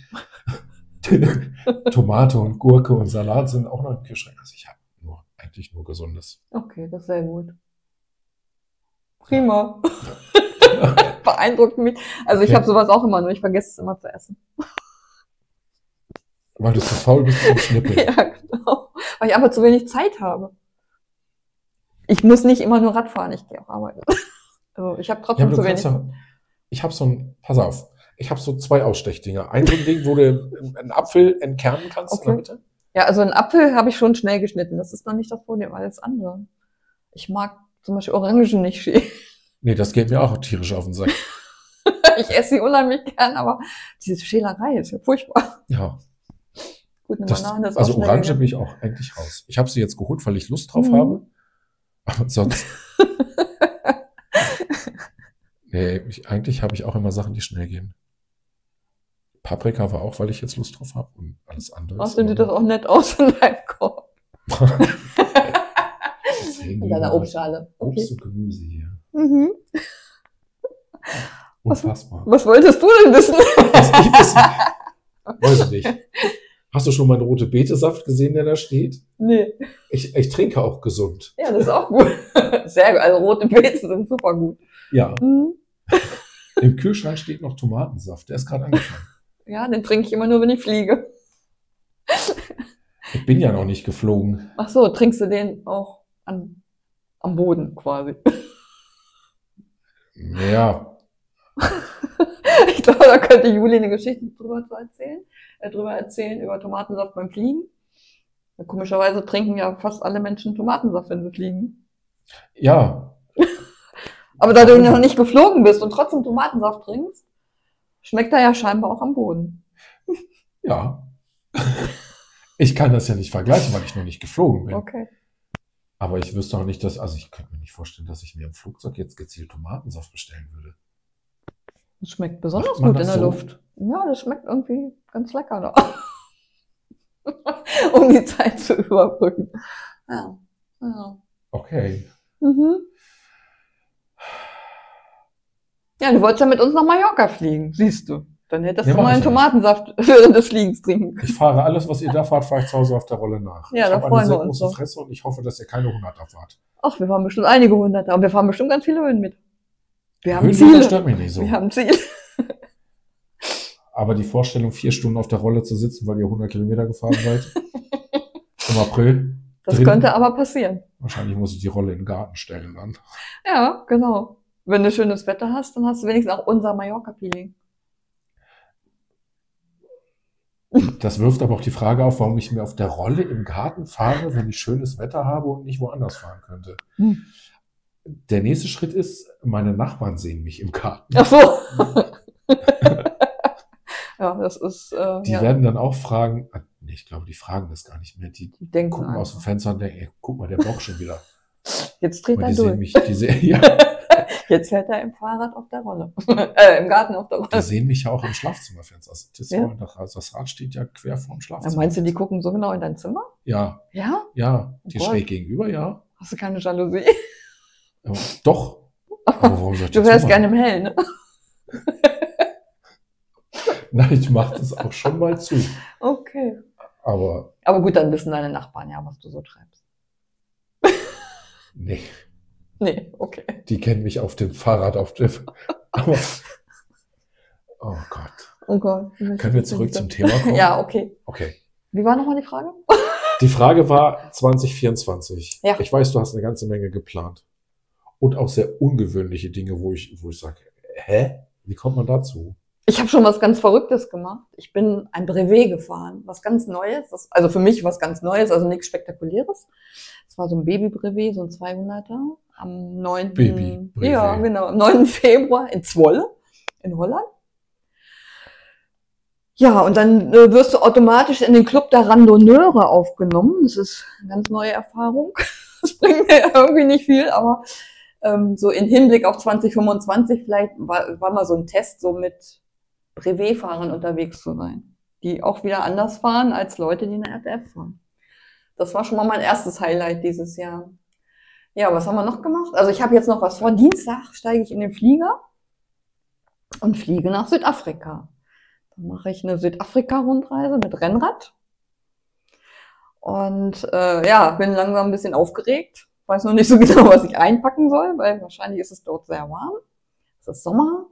Tomate und Gurke und Salat sind auch noch im Kühlschrank. Also ich habe eigentlich nur Gesundes. Okay, das ist sehr gut. Prima. Beeindruckt mich. Also ich Okay. habe sowas auch immer, nur ich vergesse es immer zu essen. Weil du zu faul bist zum Schnippeln. Ja, genau. Weil ich einfach zu wenig Zeit habe. Ich muss nicht immer nur Rad fahren, ich gehe auch arbeiten. Also ich habe Ja, trotzdem du zu wenig. ja, ich habe so ein, pass auf, ich habe so zwei Ausstechdinger. Ein so ein Ding, wo du einen Apfel entkernen kannst in der Okay. Mitte. Ja, also einen Apfel habe ich schon schnell geschnitten. Das ist noch nicht das Problem, alles andere. Ich mag zum Beispiel Orangen nicht schälen. Nee, das geht mir auch tierisch auf den Sack. Ich esse sie unheimlich gern, aber diese Schälerei ist ja furchtbar. Ja, Gut, eine das, Banane ist also Orange bin ich auch eigentlich raus. Ich habe sie jetzt geholt, weil ich Lust drauf Mhm. habe. Aber sonst. nee, ich, eigentlich habe ich auch immer Sachen, die schnell gehen. Paprika war auch, weil ich jetzt Lust drauf habe und alles andere. Außerdem sieht das auch nett aus in deinem Korb. In deiner Obstschale. Obst Okay. und Gemüse hier. Mhm. Was- Unfassbar. Was wolltest du denn wissen? Was ich wissen, weiß ich nicht. Hast du schon meinen rote Betesaft gesehen, der da steht? nee. Ich, ich trinke auch gesund. Ja, das ist auch gut. Sehr gut. Also rote Beete sind super gut. Ja, Mhm. im Kühlschrank steht noch Tomatensaft. Der ist gerade angefangen. Ja, den trinke ich immer nur, wenn ich fliege. Ich bin ja noch nicht geflogen. Ach so, trinkst du den auch an, am Boden quasi? Ja, Ich glaube, da könnte Juli eine Geschichte drüber erzählen, äh, drüber erzählen über Tomatensaft beim Fliegen. Komischerweise trinken ja fast alle Menschen Tomatensaft, wenn sie fliegen. ja, Aber da du noch nicht geflogen bist und trotzdem Tomatensaft trinkst, schmeckt er ja scheinbar auch am Boden. ja. Ich kann das ja nicht vergleichen, weil ich noch nicht geflogen bin. Okay. Aber ich wüsste auch nicht, dass, also ich könnte mir nicht vorstellen, dass ich mir im Flugzeug jetzt gezielt Tomatensaft bestellen würde. Das schmeckt besonders gut in der so? Luft. Ja, das schmeckt irgendwie ganz lecker da. um die Zeit zu überbrücken. Ja. ja. Okay. Mhm. Ja, du wolltest ja mit uns nach Mallorca fliegen, siehst du. Dann hättest Ja, du mal einen Tomatensaft während des Fliegens trinken können. Ich fahre alles, was ihr da fahrt, fahre ich zu Hause auf der Rolle nach. Ja, ich da habe freuen eine sehr uns große doch. Fresse und ich hoffe, dass ihr keine Hunderter fahrt. Ach, wir fahren bestimmt einige Hunderte, aber wir fahren bestimmt ganz viele Höhen mit. Wir haben Höhenmeter Ziele. stört mich nicht so. Wir haben Ziele. Aber die Vorstellung, vier Stunden auf der Rolle zu sitzen, weil ihr 100 Kilometer gefahren seid, im April, Das Drin. könnte aber passieren. wahrscheinlich muss ich die Rolle in den Garten stellen dann. Ja, genau. Wenn du schönes Wetter hast, dann hast du wenigstens auch unser Mallorca-Feeling. Das wirft aber auch die Frage auf, warum ich mir auf der Rolle im Garten fahre, wenn ich schönes Wetter habe und nicht woanders fahren könnte. Hm. Der nächste Schritt ist, meine Nachbarn sehen mich im Garten. Ach so. ja, das ist, äh, Die ja, werden dann auch fragen, ah, nee, ich glaube, die fragen das gar nicht mehr. Die die denken gucken aus dem einfach. Fenster und denken, ey, guck mal, der Bock schon wieder. Jetzt dreht er durch. mich, die sehen, ja, Jetzt fährt er im Fahrrad auf der Rolle. äh, im Garten auf der die Rolle. sehen mich ja auch im Schlafzimmerfenster. Also das, Ja. also das Rad steht ja quer vorm Ja, Schlafzimmer. meinst du, die gucken so genau in dein Zimmer? Ja, Ja? ja, die Oh schräg gegenüber, ja. Hast du keine Jalousie? Aber doch. Aber warum soll ich Du wärst gerne im Hellen, ne? Nein, ich mache das auch schon mal zu. Okay. Aber Aber gut, dann wissen deine Nachbarn ja, was du so treibst. nee, Nee, okay. die kennen mich auf dem Fahrrad auf dem. Aber, oh Gott. Oh Gott. Können wir zurück zum Thema kommen? Ja, okay. Okay. Wie war nochmal die Frage? Die Frage war 2024. Ja. Ich weiß, du hast eine ganze Menge geplant. Und auch sehr ungewöhnliche Dinge, wo ich, wo ich sage, hä? Wie kommt man dazu? Ich habe schon was ganz Verrücktes gemacht. Ich bin ein Brevet gefahren, was ganz Neues. Das, also für mich was ganz Neues, also nichts Spektakuläres. Es war so ein Baby-Brevet, so ein 200er am 9. Baby-Brevet. Ja, genau, am 9. Februar in Zwolle in Holland. Ja, und dann äh, wirst du automatisch in den Club der Randonneure aufgenommen. Das ist eine ganz neue Erfahrung. Das bringt mir irgendwie nicht viel, aber ähm, so in Hinblick auf 2025 vielleicht war, war mal so ein Test, so mit Brevetfahrern unterwegs zu sein, die auch wieder anders fahren als Leute, die in der RTF fahren. Das war schon mal mein erstes Highlight dieses Jahr. Ja, was haben wir noch gemacht? Also ich habe jetzt noch was vor. Dienstag steige ich in den Flieger und fliege nach Südafrika. Dann mache ich eine Südafrika-Rundreise mit Rennrad. Und äh, ja, bin langsam ein bisschen aufgeregt. Weiß noch nicht so genau, was ich einpacken soll, weil wahrscheinlich ist es dort sehr warm. Es ist Sommer.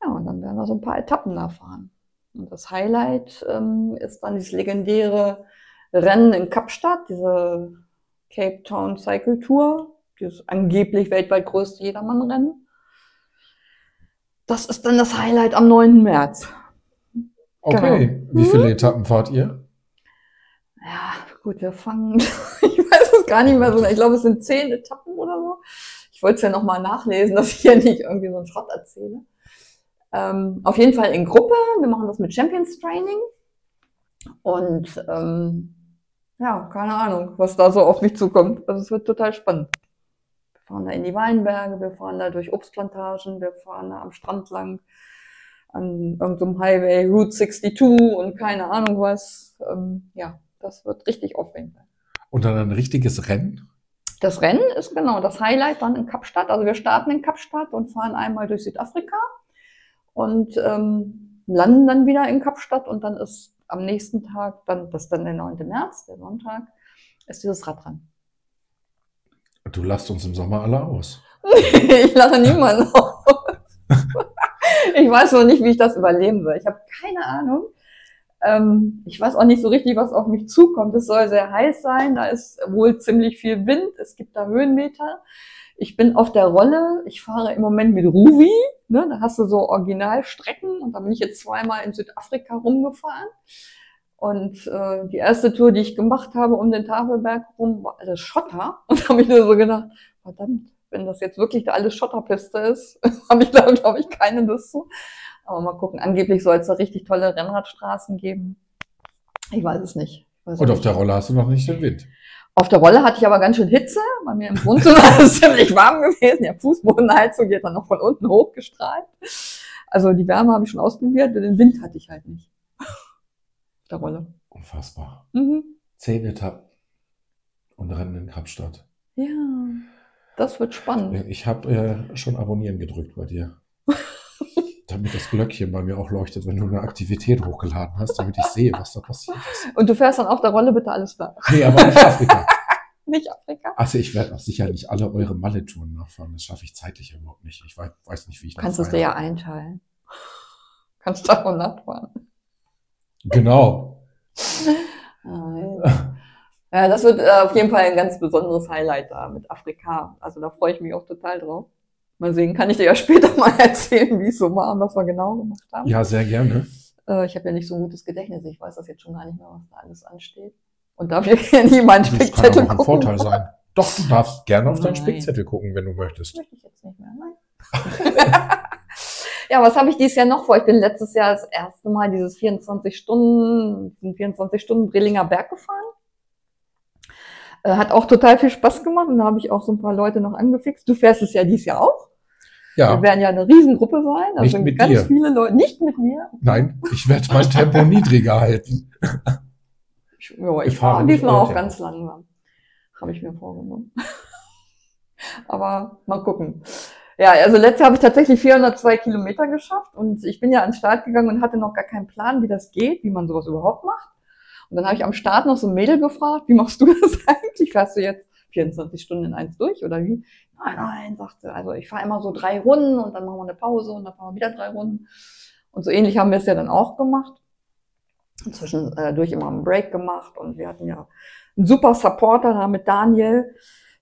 Ja, und dann werden wir so ein paar Etappen da fahren. Und das Highlight ähm, ist dann dieses legendäre Rennen in Kapstadt, diese Cape Town Cycle Tour, dieses angeblich weltweit größte Jedermannrennen. Das ist dann das Highlight am 9. März. Okay, Genau. wie viele Etappen fahrt ihr? Ja, gut, wir fangen, ich weiß es gar nicht mehr so, ich glaube, es sind zehn Etappen oder so. Ich wollte es ja nochmal nachlesen, dass ich hier nicht irgendwie so einen Schrott erzähle. Ähm, auf jeden Fall in Gruppe, wir machen das mit Champions Training. Und ähm, ja, keine Ahnung, was da so auf mich zukommt. Also es wird total spannend. Wir fahren da in die Weinberge, wir fahren da durch Obstplantagen, wir fahren da am Strand lang an irgendeinem Highway, Route 62 und keine Ahnung was. Ähm, ja, das wird richtig aufregend sein. Und dann ein richtiges Rennen? Das Rennen ist genau das Highlight dann in Kapstadt. Also wir starten in Kapstadt und fahren einmal durch Südafrika und ähm, landen dann wieder in Kapstadt und dann ist am nächsten Tag, dann, das ist dann der 9. März, der Sonntag, ist dieses Radrennen. Du lasst uns im Sommer alle aus. ich lache niemanden aus. ich weiß noch nicht, wie ich das überleben soll. Ich habe keine Ahnung. Ähm, ich weiß auch nicht so richtig, was auf mich zukommt. Es soll sehr heiß sein, da ist wohl ziemlich viel Wind, es gibt da Höhenmeter. Ich bin auf der Rolle, ich fahre im Moment mit Ruvi, ne, da hast du so Originalstrecken und da bin ich jetzt zweimal in Südafrika rumgefahren. Und äh, die erste Tour, die ich gemacht habe um den Tafelberg rum, war alles Schotter. Und da habe ich nur so gedacht, verdammt, wenn das jetzt wirklich da alles Schotterpiste ist, habe ich da, glaube ich, keine Lust zu. Aber mal gucken, angeblich soll es da richtig tolle Rennradstraßen geben. Ich weiß es nicht. Ich weiß Und auch auf der nicht. Rolle hast du noch nicht den Wind. Auf der Rolle hatte ich aber ganz schön Hitze. Bei mir im Wohnzimmer ist es ziemlich warm gewesen. Der Fußbodenheizung geht dann noch von unten hochgestrahlt. Also die Wärme habe ich schon ausprobiert, den Wind hatte ich halt nicht. Auf der Rolle. Unfassbar. Mhm. Zehn Etappen und Rennen in Kapstadt. Ja, das wird spannend. Ich habe äh, schon Abonnieren gedrückt bei dir. damit das Glöckchen bei mir auch leuchtet, wenn du eine Aktivität hochgeladen hast, damit ich sehe, was da passiert ist. Und du fährst dann auf der Rolle bitte alles da. Nee, aber nicht Afrika. Nicht Afrika? Also ich werde auch sicher nicht alle eure Malle-Touren nachfahren. Das schaffe ich zeitlich überhaupt nicht. Ich weiß, weiß nicht, wie ich Du kannst das es dir ja einteilen. Kannst Tag und Nacht fahren. Genau. Ja, das wird äh, auf jeden Fall ein ganz besonderes Highlight da mit Afrika. Also da freue ich mich auch total drauf. Mal sehen, kann ich dir ja später mal erzählen, wie es so war und was wir genau gemacht haben. Ja, sehr gerne. Äh, ich habe ja nicht so ein gutes Gedächtnis. Ich weiß das jetzt schon gar nicht mehr, was da alles ansteht. Und darf ich ja nie meinen Das kann Spickzettel auch ein gucken. Vorteil sein. Doch, du darfst gerne auf deinen. Spickzettel gucken, wenn du möchtest. Möchte ich jetzt nicht mehr. Nein. ja, was habe ich dieses Jahr noch vor? Ich bin letztes Jahr das erste Mal dieses 24 Stunden, diesen 24 Stunden Brillinger Berg gefahren. Äh, Hat auch total viel Spaß gemacht und da habe ich auch so ein paar Leute noch angefixt. Du fährst es ja dieses Jahr auch. Wir Ja, werden ja eine Riesengruppe sein. Da Nicht sind mit ganz dir. viele Leute. Nicht mit mir. nein, ich werde mein Tempo niedriger halten. Ich, ja, Ich ich fahre diesmal auch Tempo. ganz langsam. Habe ich mir vorgenommen. Aber mal gucken. Ja, also letztes Jahr habe ich tatsächlich 402 Kilometer geschafft und ich bin ja an den Start gegangen und hatte noch gar keinen Plan, wie das geht, wie man sowas überhaupt macht. Und dann habe ich am Start noch so ein Mädel gefragt, wie machst du das eigentlich? Fährst du jetzt 24 Stunden in eins durch oder wie? Nein, nein, sagte, also ich fahre immer so drei Runden und dann machen wir eine Pause und dann fahren wir wieder drei Runden. Und so ähnlich haben wir es ja dann auch gemacht. Inzwischen äh, durch immer einen Break gemacht und wir hatten ja einen super Supporter da mit Daniel.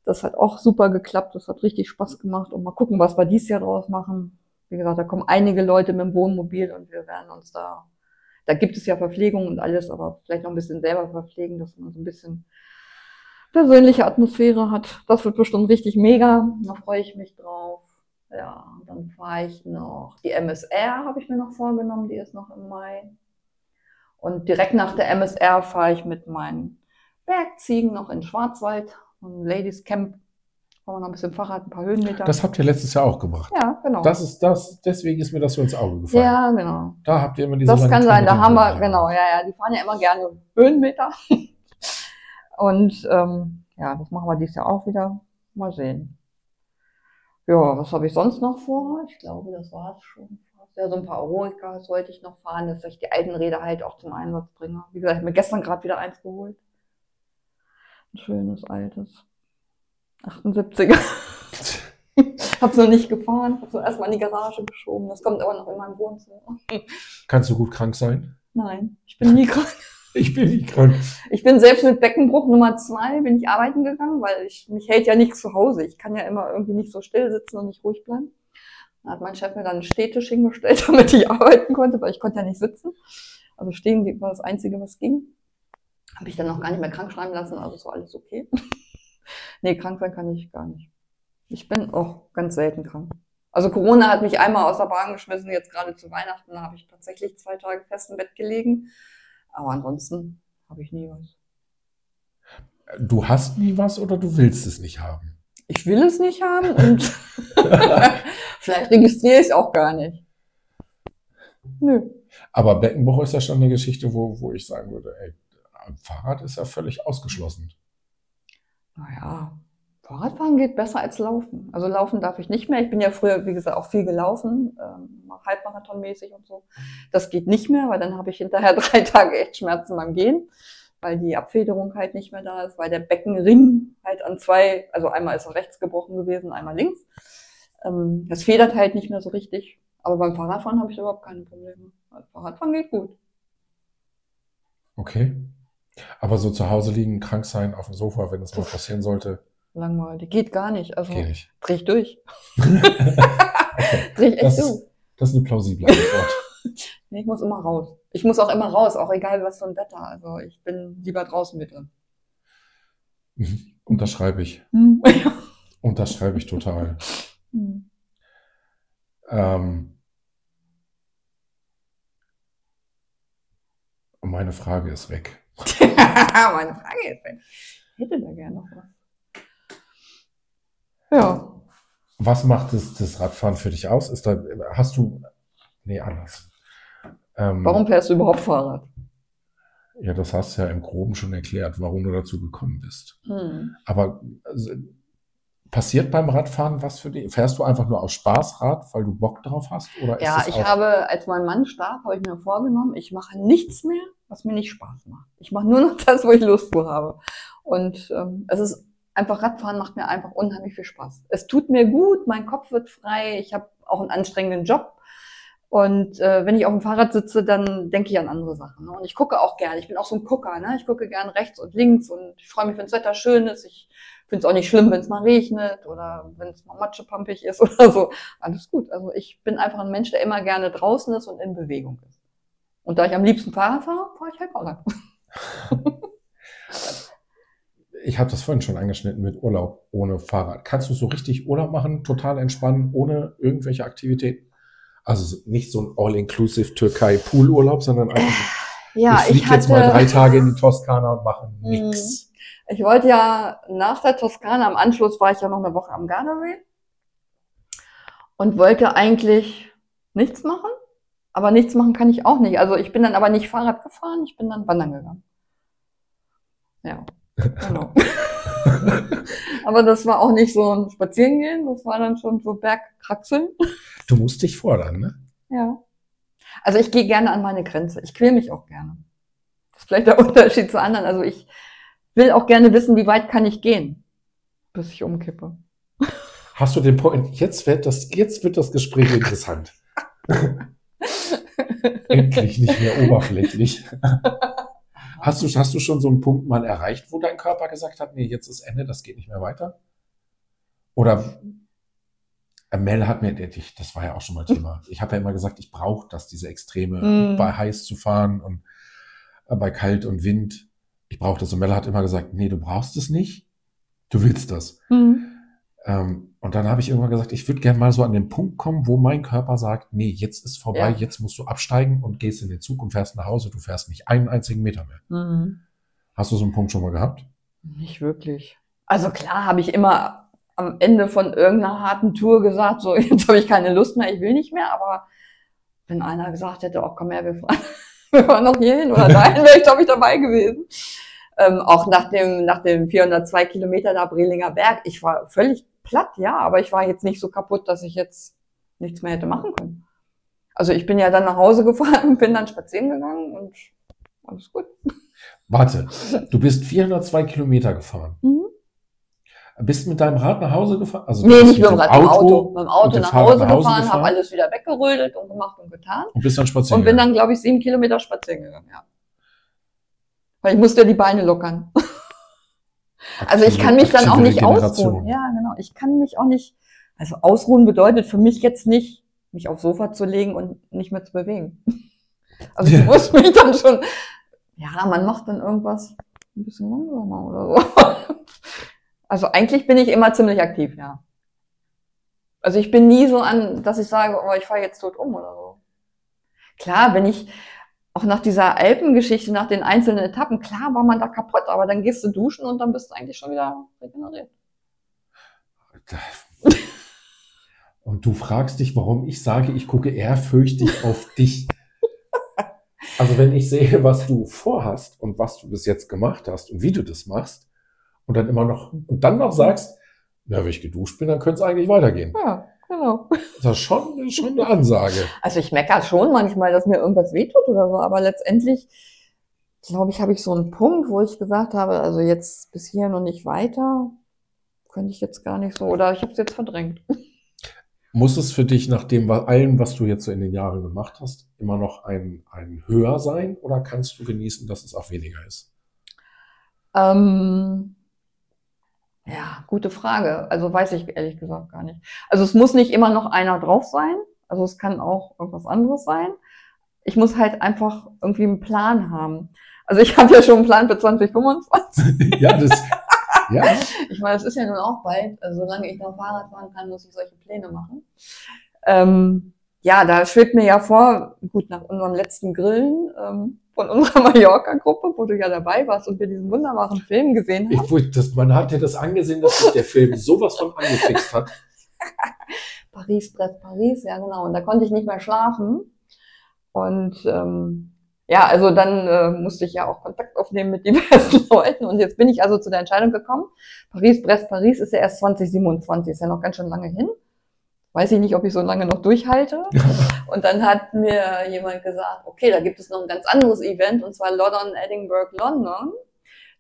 Das hat auch super geklappt, das hat richtig Spaß gemacht und mal gucken, was wir dieses Jahr draus machen. Wie gesagt, da kommen einige Leute mit dem Wohnmobil und wir werden uns da, da gibt es ja Verpflegung und alles, aber vielleicht noch ein bisschen selber verpflegen, dass man so ein bisschen persönliche Atmosphäre hat. Das wird bestimmt richtig mega, da freue ich mich drauf. Ja, dann fahre ich noch, die MSR habe ich mir noch vorgenommen, die ist noch im Mai. Und direkt nach der MSR fahre ich mit meinen Bergziegen noch in Schwarzwald, ein Ladies Camp. Fahren wir noch ein bisschen Fahrrad, ein paar Höhenmeter. Das habt ihr letztes Jahr auch gemacht. ja, genau. Das ist das, deswegen ist mir das so ins Auge gefallen. ja, genau. Da habt ihr immer diese Das kann sein, da haben wir, genau, ja, ja, die fahren ja immer gerne Höhenmeter. Und ähm, ja, das machen wir dieses Jahr auch wieder. Mal sehen. Ja, was habe ich sonst noch vor? Ich glaube, das war es schon. Ja, so ein paar Aurorika sollte ich noch fahren, dass ich die alten Räder halt auch zum Einsatz bringe. Wie gesagt, ich habe mir gestern gerade wieder eins geholt. Ein schönes, altes. 78er. hab's noch nicht gefahren, hab's noch erstmal in die Garage geschoben. Das kommt aber noch in mein Wohnzimmer. Kannst du gut krank sein? Nein, ich bin nie krank. Ich bin nicht krank. Ich bin selbst mit Beckenbruch Nummer zwei, bin ich arbeiten gegangen, weil ich, mich hält ja nichts zu Hause. Ich kann ja immer irgendwie nicht so still sitzen und nicht ruhig bleiben. Da hat mein Chef mir dann einen Stehtisch hingestellt, damit ich arbeiten konnte, weil ich konnte ja nicht sitzen. Also stehen war das Einzige, was ging. Habe ich dann noch gar nicht mehr krank schreiben lassen, also so alles okay. Nee, krank sein kann ich gar nicht. Ich bin auch ganz selten krank. Also Corona hat mich einmal aus der Bahn geschmissen, jetzt gerade zu Weihnachten da habe ich tatsächlich zwei Tage fest im Bett gelegen. Aber ansonsten habe ich nie was. Du hast nie was oder du willst es nicht haben? Ich will es nicht haben und vielleicht registriere ich es auch gar nicht. Nö. Aber Beckenbruch ist ja schon eine Geschichte, wo, wo ich sagen würde, ey, Fahrrad ist ja völlig ausgeschlossen. Naja, Fahrradfahren geht besser als Laufen. Also Laufen darf ich nicht mehr. Ich bin ja früher, wie gesagt, auch viel gelaufen, ähm, Halbmarathonmäßig und so. Das geht nicht mehr, weil dann habe ich hinterher drei Tage echt Schmerzen beim Gehen, weil die Abfederung halt nicht mehr da ist, weil der Beckenring halt an zwei, also einmal ist er rechts gebrochen gewesen, einmal links. Ähm, das federt halt nicht mehr so richtig. Aber beim Fahrradfahren habe ich überhaupt keine Probleme. Fahrradfahren geht gut. Okay. Aber so zu Hause liegen, krank sein, auf dem Sofa, wenn es mal passieren sollte, Langweilig. Geht gar nicht. Also geht nicht. dreh ich durch. Okay. Dreh ich echt Das durch. das ist eine plausible Antwort. Nee, ich muss immer raus. Ich muss auch immer raus, auch egal was für ein Wetter. Also ich bin lieber draußen mit drin. Mhm. Unterschreibe ich. Hm. Unterschreibe ich total. Hm. Ähm, meine Frage ist weg. Meine Frage ist, ich hätte da gerne noch was. Ja. Was macht das, das Radfahren für dich aus? Ist da, hast du, nee, anders. Ähm, Warum fährst du überhaupt Fahrrad? Ja, das hast du ja im Groben schon erklärt, warum du dazu gekommen bist. Hm. Aber also, passiert beim Radfahren was für dich? Fährst du einfach nur aus Spaß Rad, weil du Bock drauf hast? Oder Ja, ich habe, als mein Mann starb, habe ich mir vorgenommen, ich mache nichts mehr, was mir nicht Spaß macht. Ich mache nur noch das, wo ich Lust zu habe. Und ähm, es ist einfach Radfahren macht mir einfach unheimlich viel Spaß. Es tut mir gut, mein Kopf wird frei, ich habe auch einen anstrengenden Job. Und äh, wenn ich auf dem Fahrrad sitze, dann denke ich an andere Sachen. Ne? Und ich gucke auch gern. Ich bin auch so ein Gucker. Ne? Ich gucke gern rechts und links und ich freue mich, wenn das Wetter schön ist. Ich finde es auch nicht schlimm, wenn es mal regnet oder wenn es mal matschepampig ist oder so. Alles gut. Also ich bin einfach ein Mensch, der immer gerne draußen ist und in Bewegung ist. Und da ich am liebsten Fahrrad fahre, fahre ich halt Fahrrad. ich habe das vorhin schon angeschnitten mit Urlaub ohne Fahrrad. Kannst du so richtig Urlaub machen, total entspannen, ohne irgendwelche Aktivitäten? Also nicht so ein All-Inclusive Türkei-Pool-Urlaub, sondern einfach, Ja, ich fliege jetzt mal drei Tage in die Toskana und mache nix. Ich wollte ja nach der Toskana, am Anschluss war ich ja noch eine Woche am Gardasee und wollte eigentlich nichts machen, aber nichts machen kann ich auch nicht. Also ich bin dann aber nicht Fahrrad gefahren, ich bin dann wandern gegangen. Ja, genau. aber das war auch nicht so ein Spazierengehen, das war dann schon so Bergkraxeln. Du musst dich fordern, ne? Ja. Also ich gehe gerne an meine Grenze. Ich quäl mich auch gerne. Das ist vielleicht der Unterschied zu anderen. Also ich will auch gerne wissen, wie weit kann ich gehen, bis ich umkippe. Hast du den Point? Jetzt wird das, jetzt wird das Gespräch interessant. Endlich nicht mehr oberflächlich. Hast du, hast du schon so einen Punkt mal erreicht, wo dein Körper gesagt hat, nee, jetzt ist Ende, das geht nicht mehr weiter? Oder äh, Mel hat mir, das war ja auch schon mal Thema. Ich habe ja immer gesagt, ich brauche das, diese Extreme, Mm. bei heiß zu fahren und äh, bei kalt und Wind. Ich brauche das. Und Mel hat immer gesagt, nee, du brauchst es nicht. Du willst das. Mhm. Ähm, und dann habe ich irgendwann gesagt, ich würde gerne mal so an den Punkt kommen, wo mein Körper sagt, nee, jetzt ist vorbei, Ja. jetzt musst du absteigen und gehst in den Zug und fährst nach Hause. Du fährst nicht einen einzigen Meter mehr. Mhm. Hast du so einen Punkt schon mal gehabt? Nicht wirklich. Also klar habe ich immer am Ende von irgendeiner harten Tour gesagt, so jetzt habe ich keine Lust mehr, ich will nicht mehr, aber wenn einer gesagt hätte, oh komm her, wir fahren, wir fahren noch hier hin oder dahin, wäre ich glaube ich dabei gewesen. Ähm, auch nach dem, nach dem 402 Kilometer da Brelinger Berg, ich war völlig platt, ja, aber ich war jetzt nicht so kaputt, dass ich jetzt nichts mehr hätte machen können. Also ich bin ja dann nach Hause gefahren und bin dann spazieren gegangen und alles gut. Warte, du bist 402 Kilometer gefahren. Mhm. Bist mit deinem Rad nach Hause gefahren? Also Nee, nicht mit dem Rad, mit dem Auto. Mit dem Auto nach Hause, nach Hause gefahren, gefahren? habe alles wieder weggerödelt und gemacht und getan. Und bist dann spazieren Und bin gegangen. dann, glaube ich, sieben Kilometer spazieren gegangen, ja. Weil ich musste die Beine lockern. Also ich kann mich dann auch nicht ausruhen. Ja, genau. Ich kann mich auch nicht, also ausruhen bedeutet für mich jetzt nicht, mich aufs Sofa zu legen und nicht mehr zu bewegen. Also ich Ja. muss mich dann schon, ja, man macht dann irgendwas ein bisschen langsamer oder so. Also eigentlich bin ich immer ziemlich aktiv, ja. Also ich bin nie so an, dass ich sage, oh, ich fahre jetzt tot um oder so. Klar, wenn ich auch nach dieser Alpengeschichte, nach den einzelnen Etappen, klar war man da kaputt, aber dann gehst du duschen und dann bist du eigentlich schon wieder regeneriert. Und du fragst dich, warum ich sage, ich gucke ehrfürchtig auf dich. Also wenn ich sehe, was du vorhast und was du bis jetzt gemacht hast und wie du das machst und dann immer noch und dann noch sagst, na, wenn ich geduscht bin, dann könnte es eigentlich weitergehen. Ja, genau. Das ist schon, schon eine Ansage. Also ich meckere schon manchmal, dass mir irgendwas wehtut oder so, aber letztendlich, glaube ich, habe ich so einen Punkt, wo ich gesagt habe, also jetzt bis hierhin und nicht weiter, könnte ich jetzt gar nicht so, oder ich habe es jetzt verdrängt. Muss es für dich nach dem allem, was du jetzt so in den Jahren gemacht hast, immer noch ein, ein höher sein oder kannst du genießen, dass es auch weniger ist? Ähm, ja, gute Frage. Also weiß ich ehrlich gesagt gar nicht. Also es muss nicht immer noch einer drauf sein. Also es kann auch irgendwas anderes sein. Ich muss halt einfach irgendwie einen Plan haben. Also ich habe ja schon einen Plan für 2025. ja, das, ja, Ich meine, es ist ja nun auch bald. Also solange ich noch Fahrrad fahren kann, muss ich solche Pläne machen. Ähm, ja, da schwebt mir ja vor, gut, nach unserem letzten Grillen ähm, von unserer Mallorca-Gruppe, wo du ja dabei warst und wir diesen wunderbaren Film gesehen haben. ich, das, man hat ja das angesehen, dass sich der Film sowas von angefixt hat. Paris, Brest, Paris, ja genau. Und da konnte ich nicht mehr schlafen. Und ähm, ja, also dann äh, musste ich ja auch Kontakt aufnehmen mit diversen Leuten. Und jetzt bin ich also zu der Entscheidung gekommen, Paris, Brest, Paris ist ja erst 2027, ist ja noch ganz schön lange hin. Weiß ich nicht, ob ich so lange noch durchhalte. Und dann hat mir jemand gesagt, okay, da gibt es noch ein ganz anderes Event, und zwar London, Edinburgh, London.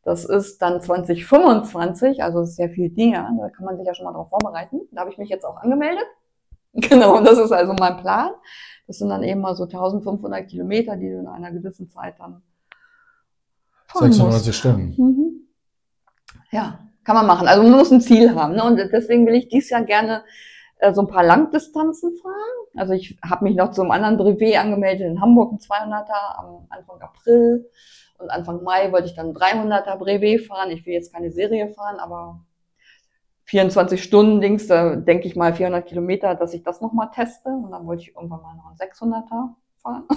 Das ist dann 2025, also sehr viel näher. Da kann man sich ja schon mal drauf vorbereiten. Da habe ich mich jetzt auch angemeldet. Genau, das ist also mein Plan. Das sind dann eben mal so 1500 Kilometer, die du in einer gewissen Zeit dann fahren musst. 96 Stunden. Mhm. Ja, kann man machen. Also man muss ein Ziel haben. Ne? Und deswegen will ich dies Jahr gerne äh, so ein paar Langdistanzen fahren. Also ich habe mich noch zum anderen Brevet angemeldet in Hamburg, ein 200er am Anfang April. Und Anfang Mai wollte ich dann ein 300er Brevet fahren. Ich will jetzt keine Serie fahren, aber 24 Stunden Dings, da denke ich mal 400 Kilometer, dass ich das nochmal teste. Und dann wollte ich irgendwann mal noch einen 600er fahren.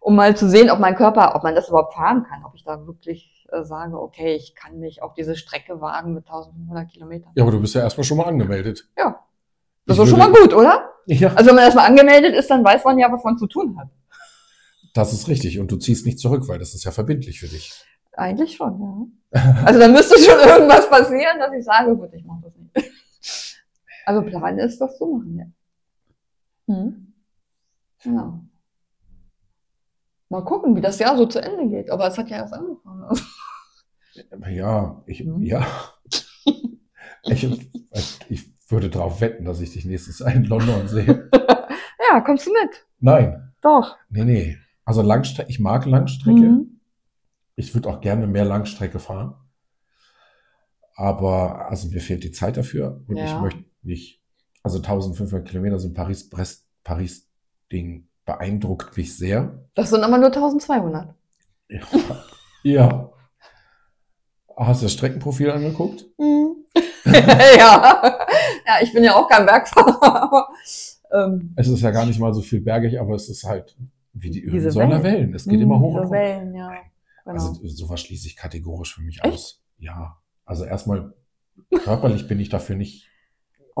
um mal zu sehen, ob mein Körper, ob man das überhaupt fahren kann, ob ich da wirklich äh, sage, okay, ich kann mich auf diese Strecke wagen mit 1500 Kilometern. Ja, aber du bist ja erstmal schon mal angemeldet. Ja. Das Ich ist schon mal gut, oder? Ja, Also wenn man erstmal angemeldet ist, dann weiß man ja, was man zu tun hat. das ist richtig. Und du ziehst nicht zurück, weil das ist ja verbindlich für dich. Eigentlich schon, ja. Also dann müsste schon irgendwas passieren, dass ich sage, gut, ich mache das nicht. Also Plan ist, das zu machen, ja. Hm. Genau. Mal gucken, wie das Jahr so zu Ende geht. Aber es hat ja erst angefangen. Ja, ich, Mhm. ja. Ich, ich würde darauf wetten, dass ich dich nächstes Jahr in London sehe. Ja, kommst du mit? Nein, Doch. nee, nee. Also Langstrecke, ich mag Langstrecke. Mhm. Ich würde auch gerne mehr Langstrecke fahren. Aber, also mir fehlt die Zeit dafür und ich Ja. möchte nicht, also 1500 Kilometer, so ein Paris-Brest, Paris-Ding beeindruckt mich sehr. Das sind aber nur 1200. Ja. ja. Hast du das Streckenprofil angeguckt? Mhm. ja. ja, ich bin ja auch kein Bergfahrer, ähm, Es ist ja gar nicht mal so viel bergig, aber es ist halt wie die Diese Ölensäuler Wellen. Wellen. Es geht immer hoch diese. Wellen, ja. Genau. Also sowas schließe ich kategorisch für mich Echt? aus. Ja. Also erstmal körperlich bin ich dafür nicht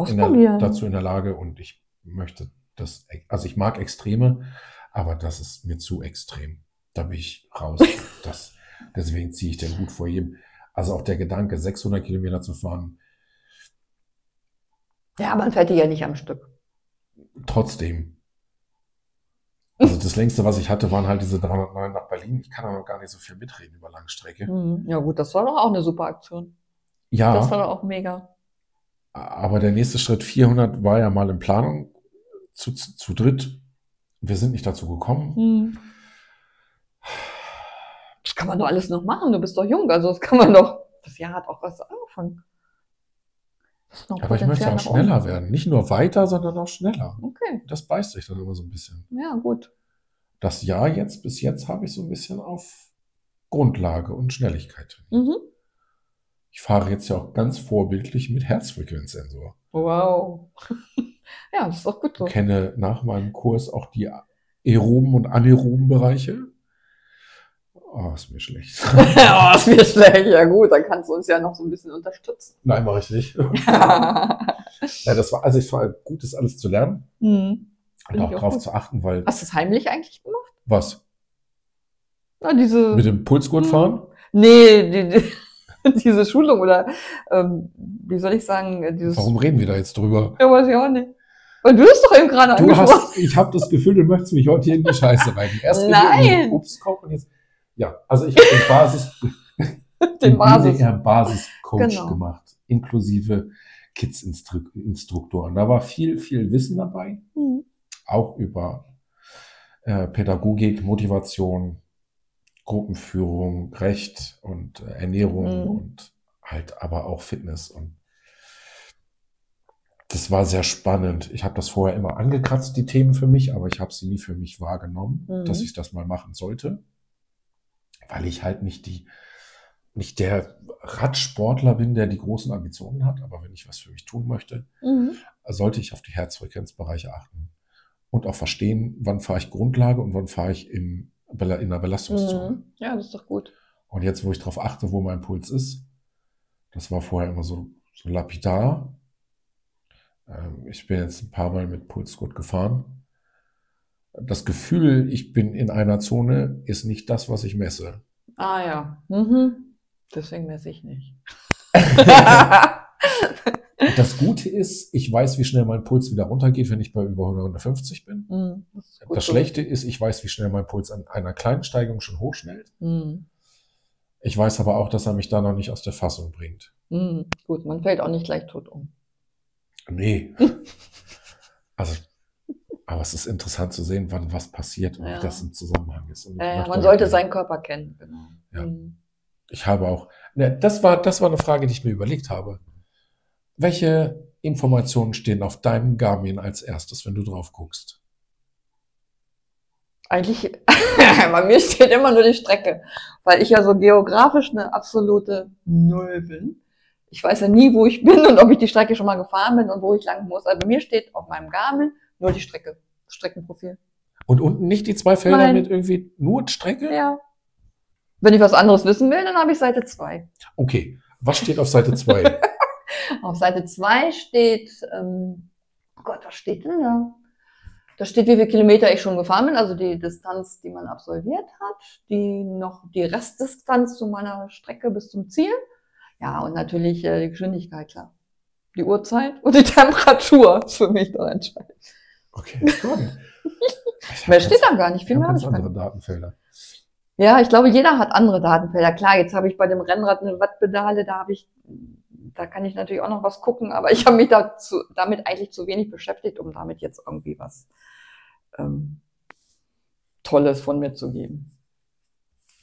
in der, dazu in der Lage und ich möchte das, also ich mag Extreme, aber das ist mir zu extrem. Da bin ich raus. Das, deswegen ziehe ich den Hut vor jedem. Also auch der Gedanke, 600 Kilometer zu fahren, Ja, man fährt die ja nicht am Stück. trotzdem. Und das längste, was ich hatte, waren halt diese 309 nach Berlin. Ich kann da noch gar nicht so viel mitreden über Langstrecke. Mhm. Ja gut, das war doch auch eine super Aktion. Ja, Das war doch auch mega. aber der nächste Schritt 400 war ja mal in Planung zu, zu, zu dritt. Wir sind nicht dazu gekommen. Mhm. Das kann man doch alles noch machen. Du bist doch jung, also das kann man doch. Das Jahr hat auch was angefangen. Das ist noch Aber ich möchte auch nach oben. schneller werden. Nicht nur weiter, sondern auch schneller. Okay, Das beißt sich dann immer so ein bisschen. ja gut. Das Jahr jetzt, bis jetzt habe ich so ein bisschen auf Grundlage und Schnelligkeit. trainiert. Mhm. Ich fahre jetzt ja auch ganz vorbildlich mit Herzfrequenzsensor. Wow. Ja, das ist doch gut so. Kenne nach meinem Kurs auch die aeroben und anaeroben Bereiche. Oh, ist mir schlecht. oh, ist mir schlecht. Ja gut, dann kannst du uns ja noch so ein bisschen unterstützen. Nein, mache ich nicht. mhm. Ja, das war, also ich war gut, das alles zu lernen und Finde auch ich auch drauf gut. zu achten, weil Hast du es heimlich eigentlich gemacht? was? Na, diese. Mit dem Pulsgurt fahren? Nee, die, die, diese Schulung oder ähm, wie soll ich sagen, äh, dieses. Warum reden wir da jetzt drüber? Ja, weiß ich auch nicht. Weil du es doch eben gerade Du angesprochen hast, ich habe das Gefühl, du möchtest mich heute hier in die Scheiße reiten. Erst in Nein. Obstkorb und jetzt. Ja, also ich habe den Basis, den Basis. Basiscoach Genau. gemacht, inklusive Kids-Instruktoren. Da war viel, viel Wissen dabei, Mhm. auch über äh, Pädagogik, Motivation, Gruppenführung, Recht und äh, Ernährung Mhm. und halt aber auch Fitness und das war sehr spannend. Ich habe das vorher immer angekratzt, die Themen für mich, aber ich habe sie nie für mich wahrgenommen, Mhm. dass ich das mal machen sollte, weil ich halt nicht die, nicht der Radsportler bin, der die großen Ambitionen hat, aber wenn ich was für mich tun möchte, Mhm. sollte ich auf die Herzfrequenzbereiche achten und auch verstehen, wann fahre ich Grundlage und wann fahre ich in, in der Belastungszone. Mhm. Ja, das ist doch gut. Und jetzt, wo ich darauf achte, wo mein Puls ist, das war vorher immer so, so lapidar. Ähm, Ich bin jetzt ein paar Mal mit Pulsgurt gefahren. Das Gefühl, ich bin in einer Zone, ist nicht das, was ich messe. Ah ja. Mhm. Deswegen messe ich nicht. Das Gute ist, ich weiß, wie schnell mein Puls wieder runtergeht, wenn ich bei über 150 bin. Mhm. Das, Das so. Schlechte ist, ich weiß, wie schnell mein Puls an einer kleinen Steigung schon hochschnellt. Mhm. Ich weiß aber auch, dass er mich da noch nicht aus der Fassung bringt. Mhm. Gut, man fällt auch nicht gleich tot um. Nee. Also, aber es ist interessant zu sehen, wann was passiert und Ja. wie das im Zusammenhang ist. Äh, man sollte seinen Körper kennen. Genau. Ja. Mhm. Ich habe auch, ne, das war, das war eine Frage, die ich mir überlegt habe. Welche Informationen stehen auf deinem Garmin als erstes, wenn du drauf guckst? Eigentlich, bei mir steht immer nur die Strecke, weil ich ja so geografisch eine absolute Null bin. Ich weiß ja nie, wo ich bin und ob ich die Strecke schon mal gefahren bin und wo ich lang muss. Also bei mir steht auf meinem Garmin nur die Strecke, Streckenprofil. Und unten nicht die zwei Felder Nein. mit irgendwie nur Strecke? Ja. Wenn ich was anderes wissen will, dann habe ich Seite 2. Okay. Was steht auf Seite 2? Auf Seite 2 steht, ähm, oh Gott, was steht denn da? Da steht, wie viele Kilometer ich schon gefahren bin, also die Distanz, die man absolviert hat, die noch die Restdistanz zu meiner Strecke bis zum Ziel. Ja, und natürlich äh, die Geschwindigkeit, klar. Die Uhrzeit und die Temperatur ist für mich da entscheidend. Okay. Ich Mehr steht da gar nicht, ich viel mehr habe ich andere. Datenfelder. Ja, ich glaube, jeder hat andere Datenfelder. Klar, jetzt habe ich bei dem Rennrad eine Wattpedale, da habe ich, da kann ich natürlich auch noch was gucken, aber ich habe mich dazu, damit eigentlich zu wenig beschäftigt, um damit jetzt irgendwie was ähm, Tolles von mir zu geben.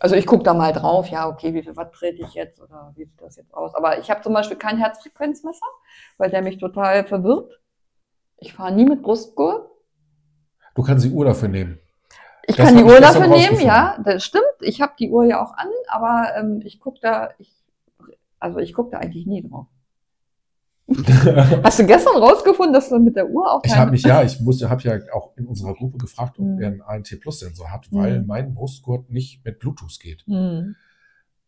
Also ich gucke da mal drauf, ja, okay, wie viel Watt trete ich jetzt oder wie sieht das jetzt aus? Aber ich habe zum Beispiel kein Herzfrequenzmesser, weil der mich total verwirrt. Ich fahre nie mit Brustgurt. Du kannst die Uhr dafür nehmen. Ich Das kann die Uhr dafür nehmen, ja, das stimmt. Ich habe die Uhr ja auch an, aber ähm, ich gucke da, ich, also ich gucke da eigentlich nie drauf. Hast du gestern rausgefunden, dass du mit der Uhr auch Ich habe mich ja, ich musste, habe ja auch in unserer Gruppe gefragt, ob Mhm. er einen ANT Plus Sensor hat, weil Mhm. mein Brustgurt nicht mit Bluetooth geht. Hm.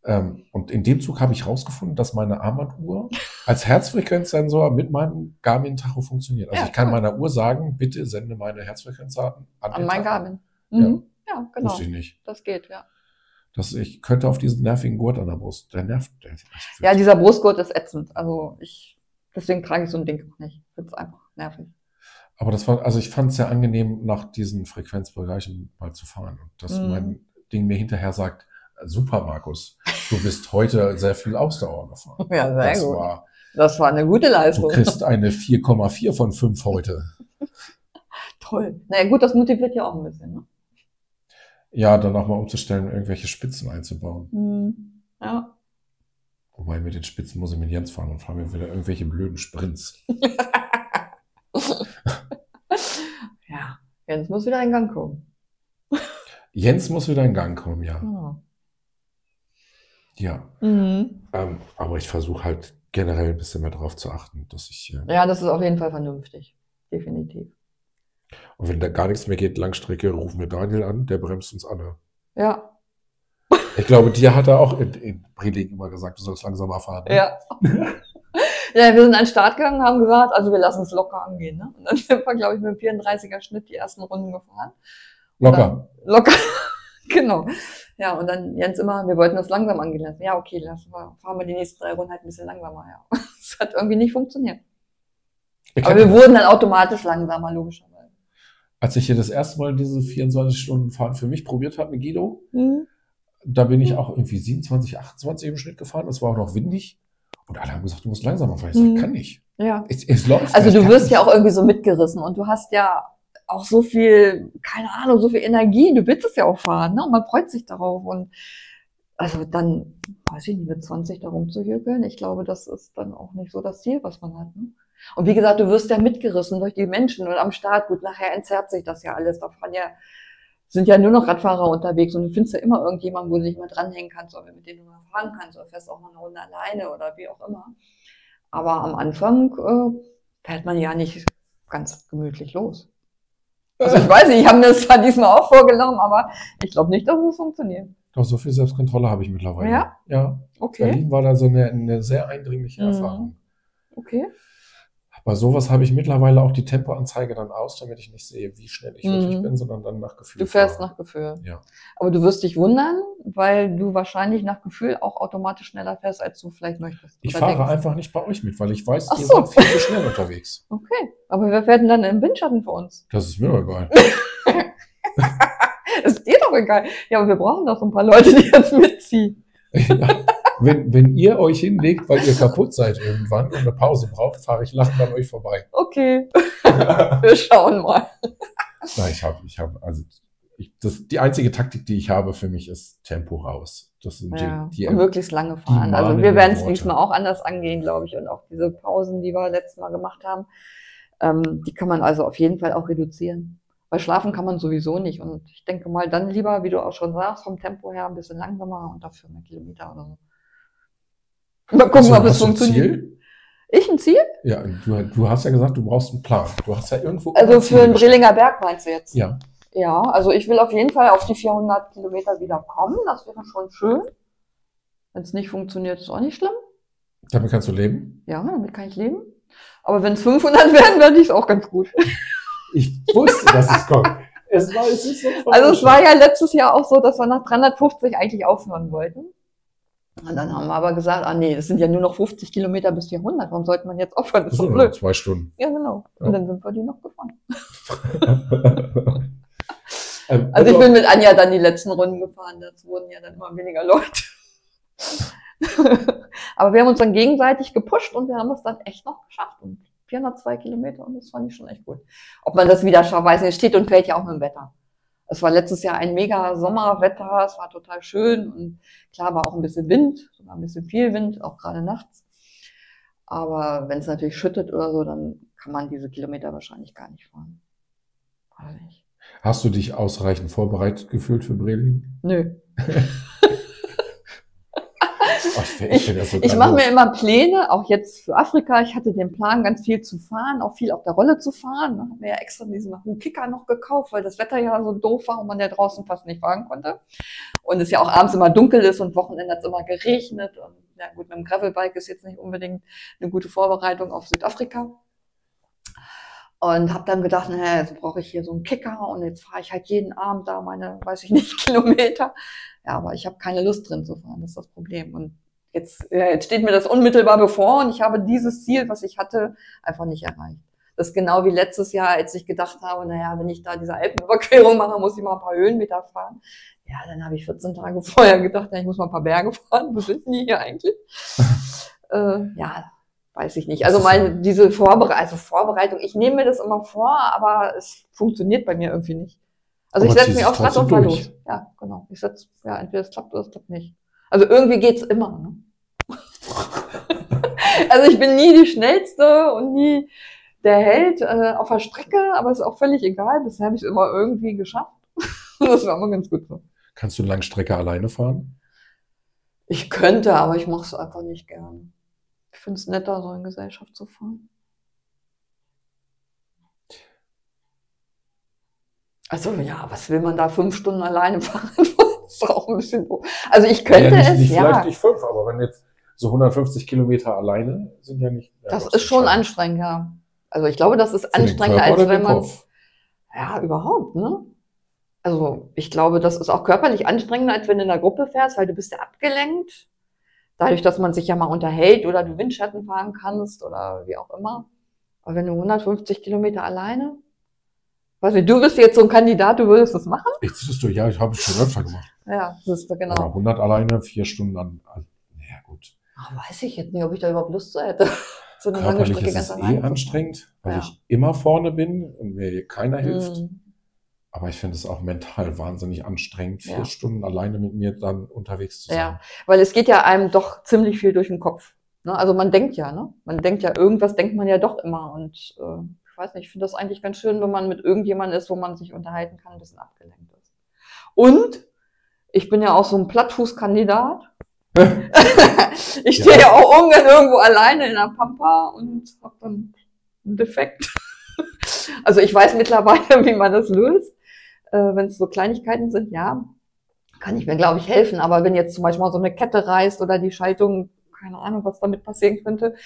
Ähm, und in dem Zug habe ich rausgefunden, dass meine Armbanduhr als Herzfrequenzsensor mit meinem Garmin Tacho funktioniert. Also Ja, ich kann cool. meiner Uhr sagen, bitte sende meine Herzfrequenzdaten an, An mein. Garmin. Mhm. Ja, genau. Wusste ich nicht. Das geht, ja. Das, ich könnte auf diesen nervigen Gurt an der Brust. Der nervt. Der, Ja, dieser Brustgurt ist ätzend. Also ich, deswegen trage ich so ein Ding auch nicht. Ich finde es einfach nervig. Aber das war, also ich fand es sehr angenehm, nach diesen Frequenzbereichen mal zu fahren. Und dass Mhm. mein Ding mir hinterher sagt, super, Markus, du bist heute sehr viel Ausdauer gefahren. Ja, sehr das gut. war, Das war eine gute du Leistung. kriegst eine 4,4 von 5 heute. Toll. Naja, gut, das motiviert ja auch ein bisschen. Ne? Ja, dann nochmal umzustellen, irgendwelche Spitzen einzubauen. Mhm. Ja. Wobei mit den Spitzen muss ich mit Jens fahren und fahren wir wieder irgendwelche blöden Sprints. ja, Jens muss wieder in Gang kommen. Jens muss wieder in Gang kommen, ja. Ja. Ja. Mhm. Ähm, aber ich versuche halt generell ein bisschen mehr darauf zu achten, dass ich, äh, ja, das ist auf jeden Fall vernünftig. Definitiv. und wenn da gar nichts mehr geht, Langstrecke, rufen wir Daniel an, der bremst uns alle. Ja. Ich glaube, dir hat er auch in, in Breling immer gesagt, du sollst langsamer fahren. ne? Ja. ja, wir sind an den Start gegangen, haben gesagt, also wir lassen es locker angehen. Ne? Und dann sind wir, glaube ich, mit dem 34er Schnitt die ersten Runden gefahren. Locker. Locker. genau. Ja, und dann Jens immer, wir wollten das langsam angehen lassen. Ja, okay, lassen wir, fahren wir die nächsten drei Runden halt ein bisschen langsamer. Ja. Das hat irgendwie nicht funktioniert. Ich Aber wir wurden dann automatisch langsamer, logischerweise. als ich hier das erste Mal diese 24 Stunden Fahren für mich probiert habe mit Guido, Mhm. Da bin ich auch irgendwie 27, 28 im Schnitt gefahren. Das war auch noch windig. Und alle haben gesagt, du musst langsamer fahren. Ich sag, Mhm. kann nicht. Ja. Es, es läuft. Also ich du wirst nicht. ja auch irgendwie so mitgerissen und du hast ja auch so viel, keine Ahnung, so viel Energie. Du willst es ja auch fahren, ne? Und man freut sich darauf. Und also dann, weiß ich nicht, mit 20 da rumzuhügeln, ich glaube, das ist dann auch nicht so das Ziel, was man hat. Ne? Und wie gesagt, du wirst ja mitgerissen durch die Menschen und am Start, gut, nachher entzerrt sich das ja alles. Da fahren ja, sind ja nur noch Radfahrer unterwegs und du findest ja immer irgendjemanden, wo du dich mal dranhängen kannst oder mit dem du mal fahren kannst oder fährst auch mal eine Runde alleine oder wie auch immer. Aber am Anfang äh, fährt man ja nicht ganz gemütlich los. Also ich weiß nicht, ich habe mir das zwar diesmal auch vorgenommen, aber ich glaube nicht, dass es funktioniert. Doch, so viel Selbstkontrolle habe ich mittlerweile. Ja? Ja. Okay, Berlin war da so eine, eine sehr eindringliche Mhm. Erfahrung. okay. Bei sowas habe ich mittlerweile auch die Tempoanzeige dann aus, damit ich nicht sehe, wie schnell ich Mhm. wirklich bin, sondern dann nach Gefühl. Du fährst fahre. nach Gefühl. Ja. Aber du wirst dich wundern, weil du wahrscheinlich nach Gefühl auch automatisch schneller fährst, als du vielleicht möchtest. Ich fahre denkst. einfach nicht bei euch mit, weil ich weiß, Ach ihr so. seid viel zu schnell unterwegs. Okay, aber wer fährt denn dann im Windschatten für uns? Das ist mir doch egal. Ist dir doch egal. Ja, aber wir brauchen doch so ein paar Leute, die jetzt mitziehen. ja. Wenn, wenn ihr euch hinlegt, weil ihr kaputt seid irgendwann und eine Pause braucht, fahre ich lachend an euch vorbei. Okay, wir schauen mal. Nein, ich habe, ich habe, also ich, das, die einzige Taktik, die ich habe für mich, ist Tempo raus. Das sind Ja, die, die und möglichst lange fahren. Also wir werden es diesmal auch anders angehen, glaube ich. Und auch diese Pausen, die wir letztes Mal gemacht haben, ähm, die kann man also auf jeden Fall auch reduzieren. Weil schlafen kann man sowieso nicht. Und ich denke mal, dann lieber, wie du auch schon sagst, vom Tempo her ein bisschen langsamer und dafür mehr Kilometer oder so. Mal gucken, du- ob es funktioniert. Ziel? Ich ein Ziel? Ja, du, du hast ja gesagt, du brauchst einen Plan. Du hast ja irgendwo. Also für den Brelinger Berg meinst du jetzt? Ja. Ja, also ich will auf jeden Fall auf die 400 Kilometer wieder kommen. Das wäre schon schön. Wenn es nicht funktioniert, ist auch nicht schlimm. Damit kannst du leben. Ja, damit kann ich leben. Aber wenn es 500 werden, werde ich es auch ganz gut. Ich wusste, dass es kommt. Es war, es ist so Also es war ja letztes Jahr auch so, dass wir nach 350 eigentlich aufhören wollten. Und dann haben wir aber gesagt, ah nee, das sind ja nur noch 50 Kilometer bis 400. Warum sollte man jetzt aufhören? Das ist so, doch blöd. zwei Stunden. Ja, genau. Ja. Und dann sind wir die noch gefahren. Ähm, Also ich bin mit Anja dann die letzten Runden gefahren. Das wurden ja dann immer weniger Leute. aber wir haben uns dann gegenseitig gepusht und wir haben es dann echt noch geschafft. Und 402 Kilometer und das fand ich schon echt gut. Ob man das wieder schafft, weiß nicht. Steht und fällt ja auch mit dem Wetter. Es war letztes Jahr ein mega Sommerwetter, es war total schön und klar war auch ein bisschen Wind, sogar ein bisschen viel Wind, auch gerade nachts. Aber wenn es natürlich schüttet oder so, dann kann man diese Kilometer wahrscheinlich gar nicht fahren. Nicht. Hast du dich ausreichend vorbereitet gefühlt für Breling? Nö. Ich ich Ich mache mir immer Pläne, auch jetzt für Afrika. Ich hatte den Plan, ganz viel zu fahren, auch viel auf der Rolle zu fahren. Da haben wir ja extra diesen Kicker noch gekauft, weil das Wetter ja so doof war und man ja draußen fast nicht fahren konnte. Und es ja auch abends immer dunkel ist und Wochenende hat es immer geregnet. Und ja gut, mit dem Gravelbike ist jetzt nicht unbedingt eine gute Vorbereitung auf Südafrika. Und habe dann gedacht, naja, jetzt brauche ich hier so einen Kicker und jetzt fahre ich halt jeden Abend da meine, weiß ich nicht, Kilometer. Ja, aber ich habe keine Lust drin zu fahren, das ist das Problem. Und jetzt, ja, jetzt steht mir das unmittelbar bevor und ich habe dieses Ziel, was ich hatte, einfach nicht erreicht. Das ist genau wie letztes Jahr, als ich gedacht habe, naja, wenn ich da diese Alpenüberquerung mache, muss ich mal ein paar Höhenmeter fahren. Ja, dann habe ich 14 Tage vorher gedacht, ja, ich muss mal ein paar Berge fahren. Wo sind die hier eigentlich? äh, ja, weiß ich nicht. Also meine, diese Vorbere also Vorbereitung, ich nehme mir das immer vor, aber es funktioniert bei mir irgendwie nicht. Also Aber ich setze mich auf Rad und fahr los. Ja, genau. Ich setze, ja, entweder es klappt oder es klappt nicht. Also irgendwie geht's immer. Ne? also ich bin nie die Schnellste und nie der Held äh, auf der Strecke, aber ist auch völlig egal. Bisher habe ich es immer irgendwie geschafft. Und das war immer ganz gut so. Kannst du eine Langstrecke alleine fahren? Ich könnte, aber ich mache es einfach nicht gern. Ich finde es netter, so in Gesellschaft zu fahren. Also ja, was will man da fünf Stunden alleine fahren? Das ist auch ein bisschen doof. Also ich könnte ja, nicht, es, nicht, ja. Vielleicht nicht fünf, aber wenn jetzt so 150 Kilometer alleine sind ja nicht. Ja, Das ist schon schade. anstrengend, ja. Also ich glaube, das ist Für anstrengender, als wenn man. Ja, überhaupt, ne? Also ich glaube, das ist auch körperlich anstrengender, als wenn du in der Gruppe fährst, weil du bist ja abgelenkt. Dadurch, dass man sich ja mal unterhält oder du Windschatten fahren kannst oder wie auch immer. Aber wenn du 150 Kilometer alleine, weiß nicht, du bist jetzt so ein Kandidat, du würdest das machen? Ich das durch, ja, ich habe es schon öfter gemacht. Ja, das ist Oder genau. 100 alleine, vier Stunden an. an- Ja, gut. Ach, weiß ich jetzt nicht, ob ich da überhaupt Lust zu hätte. So eine lange Strecke ist ganz es eh anstrengend, weil Ja. ich immer vorne bin und mir hier keiner hilft. Mhm. Aber ich finde es auch mental wahnsinnig anstrengend, vier Ja. Stunden alleine mit mir dann unterwegs zu sein. Ja. Weil es geht ja einem doch ziemlich viel durch den Kopf. Ne? Also man denkt ja, ne? Man denkt ja, irgendwas denkt man ja doch immer. Und äh, ich weiß nicht, ich finde das eigentlich ganz schön, wenn man mit irgendjemandem ist, wo man sich unterhalten kann, ein bisschen abgelenkt ist. Und ich bin ja auch so ein Plattfußkandidat. ich stehe ja. auch ungern irgendwo alleine in der Pampa und habe dann einen Defekt. also ich weiß mittlerweile, wie man das löst. Äh, wenn es so Kleinigkeiten sind, ja, kann ich mir, glaube ich, helfen. Aber wenn jetzt zum Beispiel mal so eine Kette reißt oder die Schaltung, keine Ahnung, was damit passieren könnte,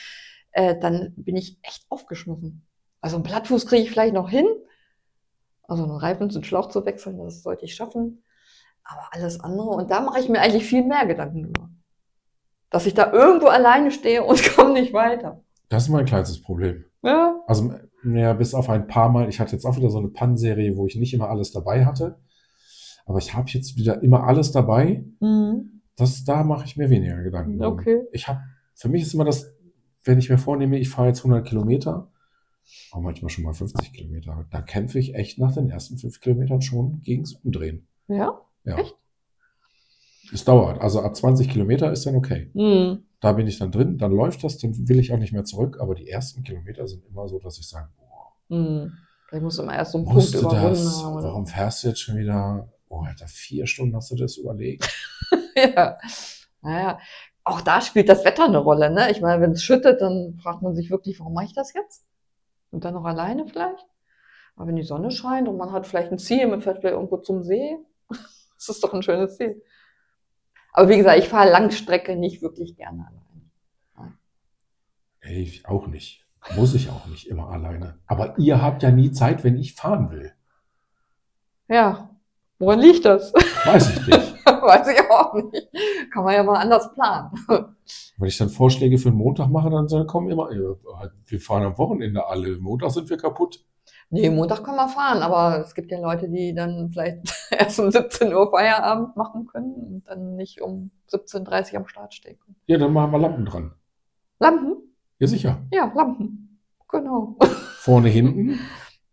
äh, dann bin ich echt aufgeschmissen. Also einen Plattfuß kriege ich vielleicht noch hin. Also einen Reifen zu Schlauch zu wechseln, das sollte ich schaffen. Aber alles andere, und da mache ich mir eigentlich viel mehr Gedanken drüber. Dass ich da irgendwo alleine stehe und komme nicht weiter. Das ist mein kleinstes Problem. Ja, Also, ja, bis auf ein paar Mal, ich hatte jetzt auch wieder so eine Pannenserie, wo ich nicht immer alles dabei hatte. Aber ich habe jetzt wieder immer alles dabei. mhm. Das, da mache ich mir weniger Gedanken. drum. okay. Ich habe, für mich ist immer das, wenn ich mir vornehme, ich fahre jetzt 100 Kilometer, auch manchmal schon mal 50 Kilometer, da kämpfe ich echt nach den ersten fünf Kilometern schon gegens Umdrehen. Ja? Ja. Echt? Es dauert. Also ab 20 Kilometer ist dann okay. Mhm. Da bin ich dann drin, dann läuft das, dann will ich auch nicht mehr zurück. Aber die ersten Kilometer sind immer so, dass ich sage, boah, Mhm. Ich muss immer erst so einen Punkt überwunden das? haben. Warum fährst du jetzt schon wieder? Oh, Alter, vier Stunden hast du das überlegt. Ja. Naja, auch da spielt das Wetter eine Rolle, ne? Ich meine, wenn es schüttet, dann fragt man sich wirklich, warum mache ich das jetzt? Und dann noch alleine vielleicht? Aber wenn die Sonne scheint und man hat vielleicht ein Ziel, man fährt vielleicht irgendwo zum See, das ist doch ein schönes Ziel. Aber wie gesagt, ich fahre Langstrecke nicht wirklich gerne alleine. Ey, ich auch nicht. Muss ich auch nicht immer alleine. Aber ihr habt ja nie Zeit, wenn ich fahren will. Ja, woran liegt das? Weiß ich nicht. Weiß ich auch nicht. Kann man ja mal anders planen. Wenn ich dann Vorschläge für den Montag mache, dann sagen, komm immer, wir fahren am Wochenende alle. Montag sind wir kaputt. Nee, Montag kann man fahren, aber es gibt ja Leute, die dann vielleicht erst um 17 Uhr Feierabend machen können und dann nicht um 17.30 Uhr am Start stehen können. Ja, dann machen wir Lampen dran. Lampen? Ja, sicher. Ja, Lampen. Genau. Vorne, hinten.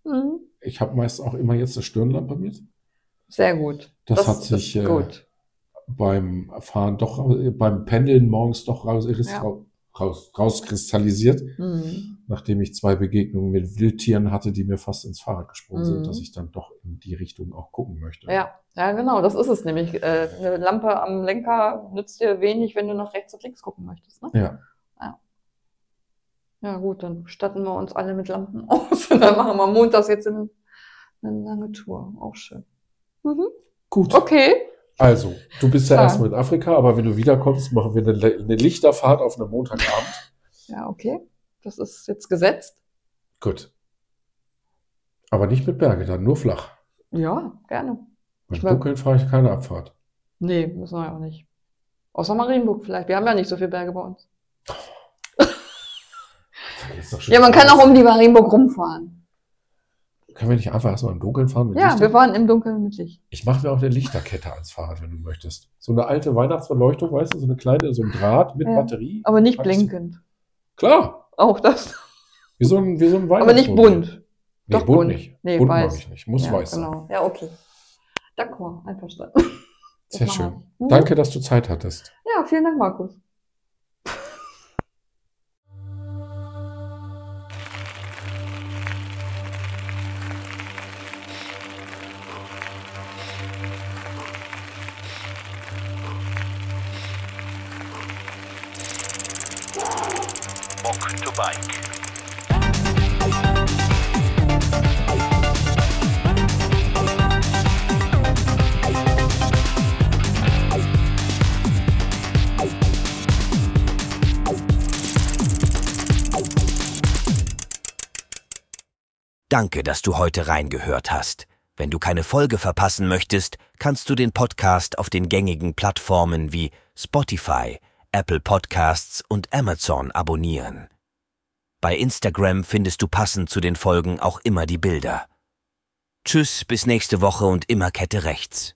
Mhm. Ich habe meist auch immer jetzt eine Stirnlampe mit. Sehr gut. Das, hat sich ist äh, gut. Beim Fahren doch, äh, beim Pendeln morgens doch raus, Ja. raus, rauskristallisiert, Mhm. nachdem ich zwei Begegnungen mit Wildtieren hatte, die mir fast ins Fahrrad gesprungen Mhm. sind, dass ich dann doch in die Richtung auch gucken möchte. Ja, ja, genau, das ist es nämlich. Äh, eine Lampe am Lenker nützt dir wenig, wenn du nach rechts und links gucken möchtest. Ne? Ja. Ja, gut, dann statten wir uns alle mit Lampen aus und dann machen wir montags jetzt eine, eine lange Tour. Auch schön. Mhm. Gut. Okay. Also, du bist ja Ja. erstmal in Afrika, aber wenn du wiederkommst, machen wir eine, eine Lichterfahrt auf einem Montagabend. Ja, okay. Das ist jetzt gesetzt. Gut. Aber nicht mit Berge, dann nur flach. Ja, gerne. Mit Dunkeln fahre ich keine Abfahrt. Nee, müssen wir auch nicht. Außer Marienburg vielleicht. Wir haben ja nicht so viele Berge bei uns. Ja, man kann auch um die Marienburg rumfahren. Können wir nicht einfach erstmal im Dunkeln fahren? Mit Ja, Lichtern? wir fahren im Dunkeln mit Licht. Ich mache mir auch eine Lichterkette ans Fahrrad, wenn du möchtest. So eine alte Weihnachtsbeleuchtung, weißt du, so eine kleine, so ein Draht mit Ja. Batterie. Aber nicht blinkend. Klar, Auch das. wie so ein, wie so ein Aber nicht bunt. Nee, Doch bunt, bunt. nicht. Nee, bunt weiß. mag ich nicht. Muss ja, weiß sein. genau. Ja, okay. D'accord, einverstanden. Sehr schön. Danke, dass du Zeit hattest. Ja, vielen Dank, Markus. Bike. Danke, dass du heute reingehört hast. Wenn du keine Folge verpassen möchtest, kannst du den Podcast auf den gängigen Plattformen wie Spotify, Apple Podcasts und Amazon abonnieren. Bei Instagram findest du passend zu den Folgen auch immer die Bilder. Tschüss, bis nächste Woche und immer Kette rechts.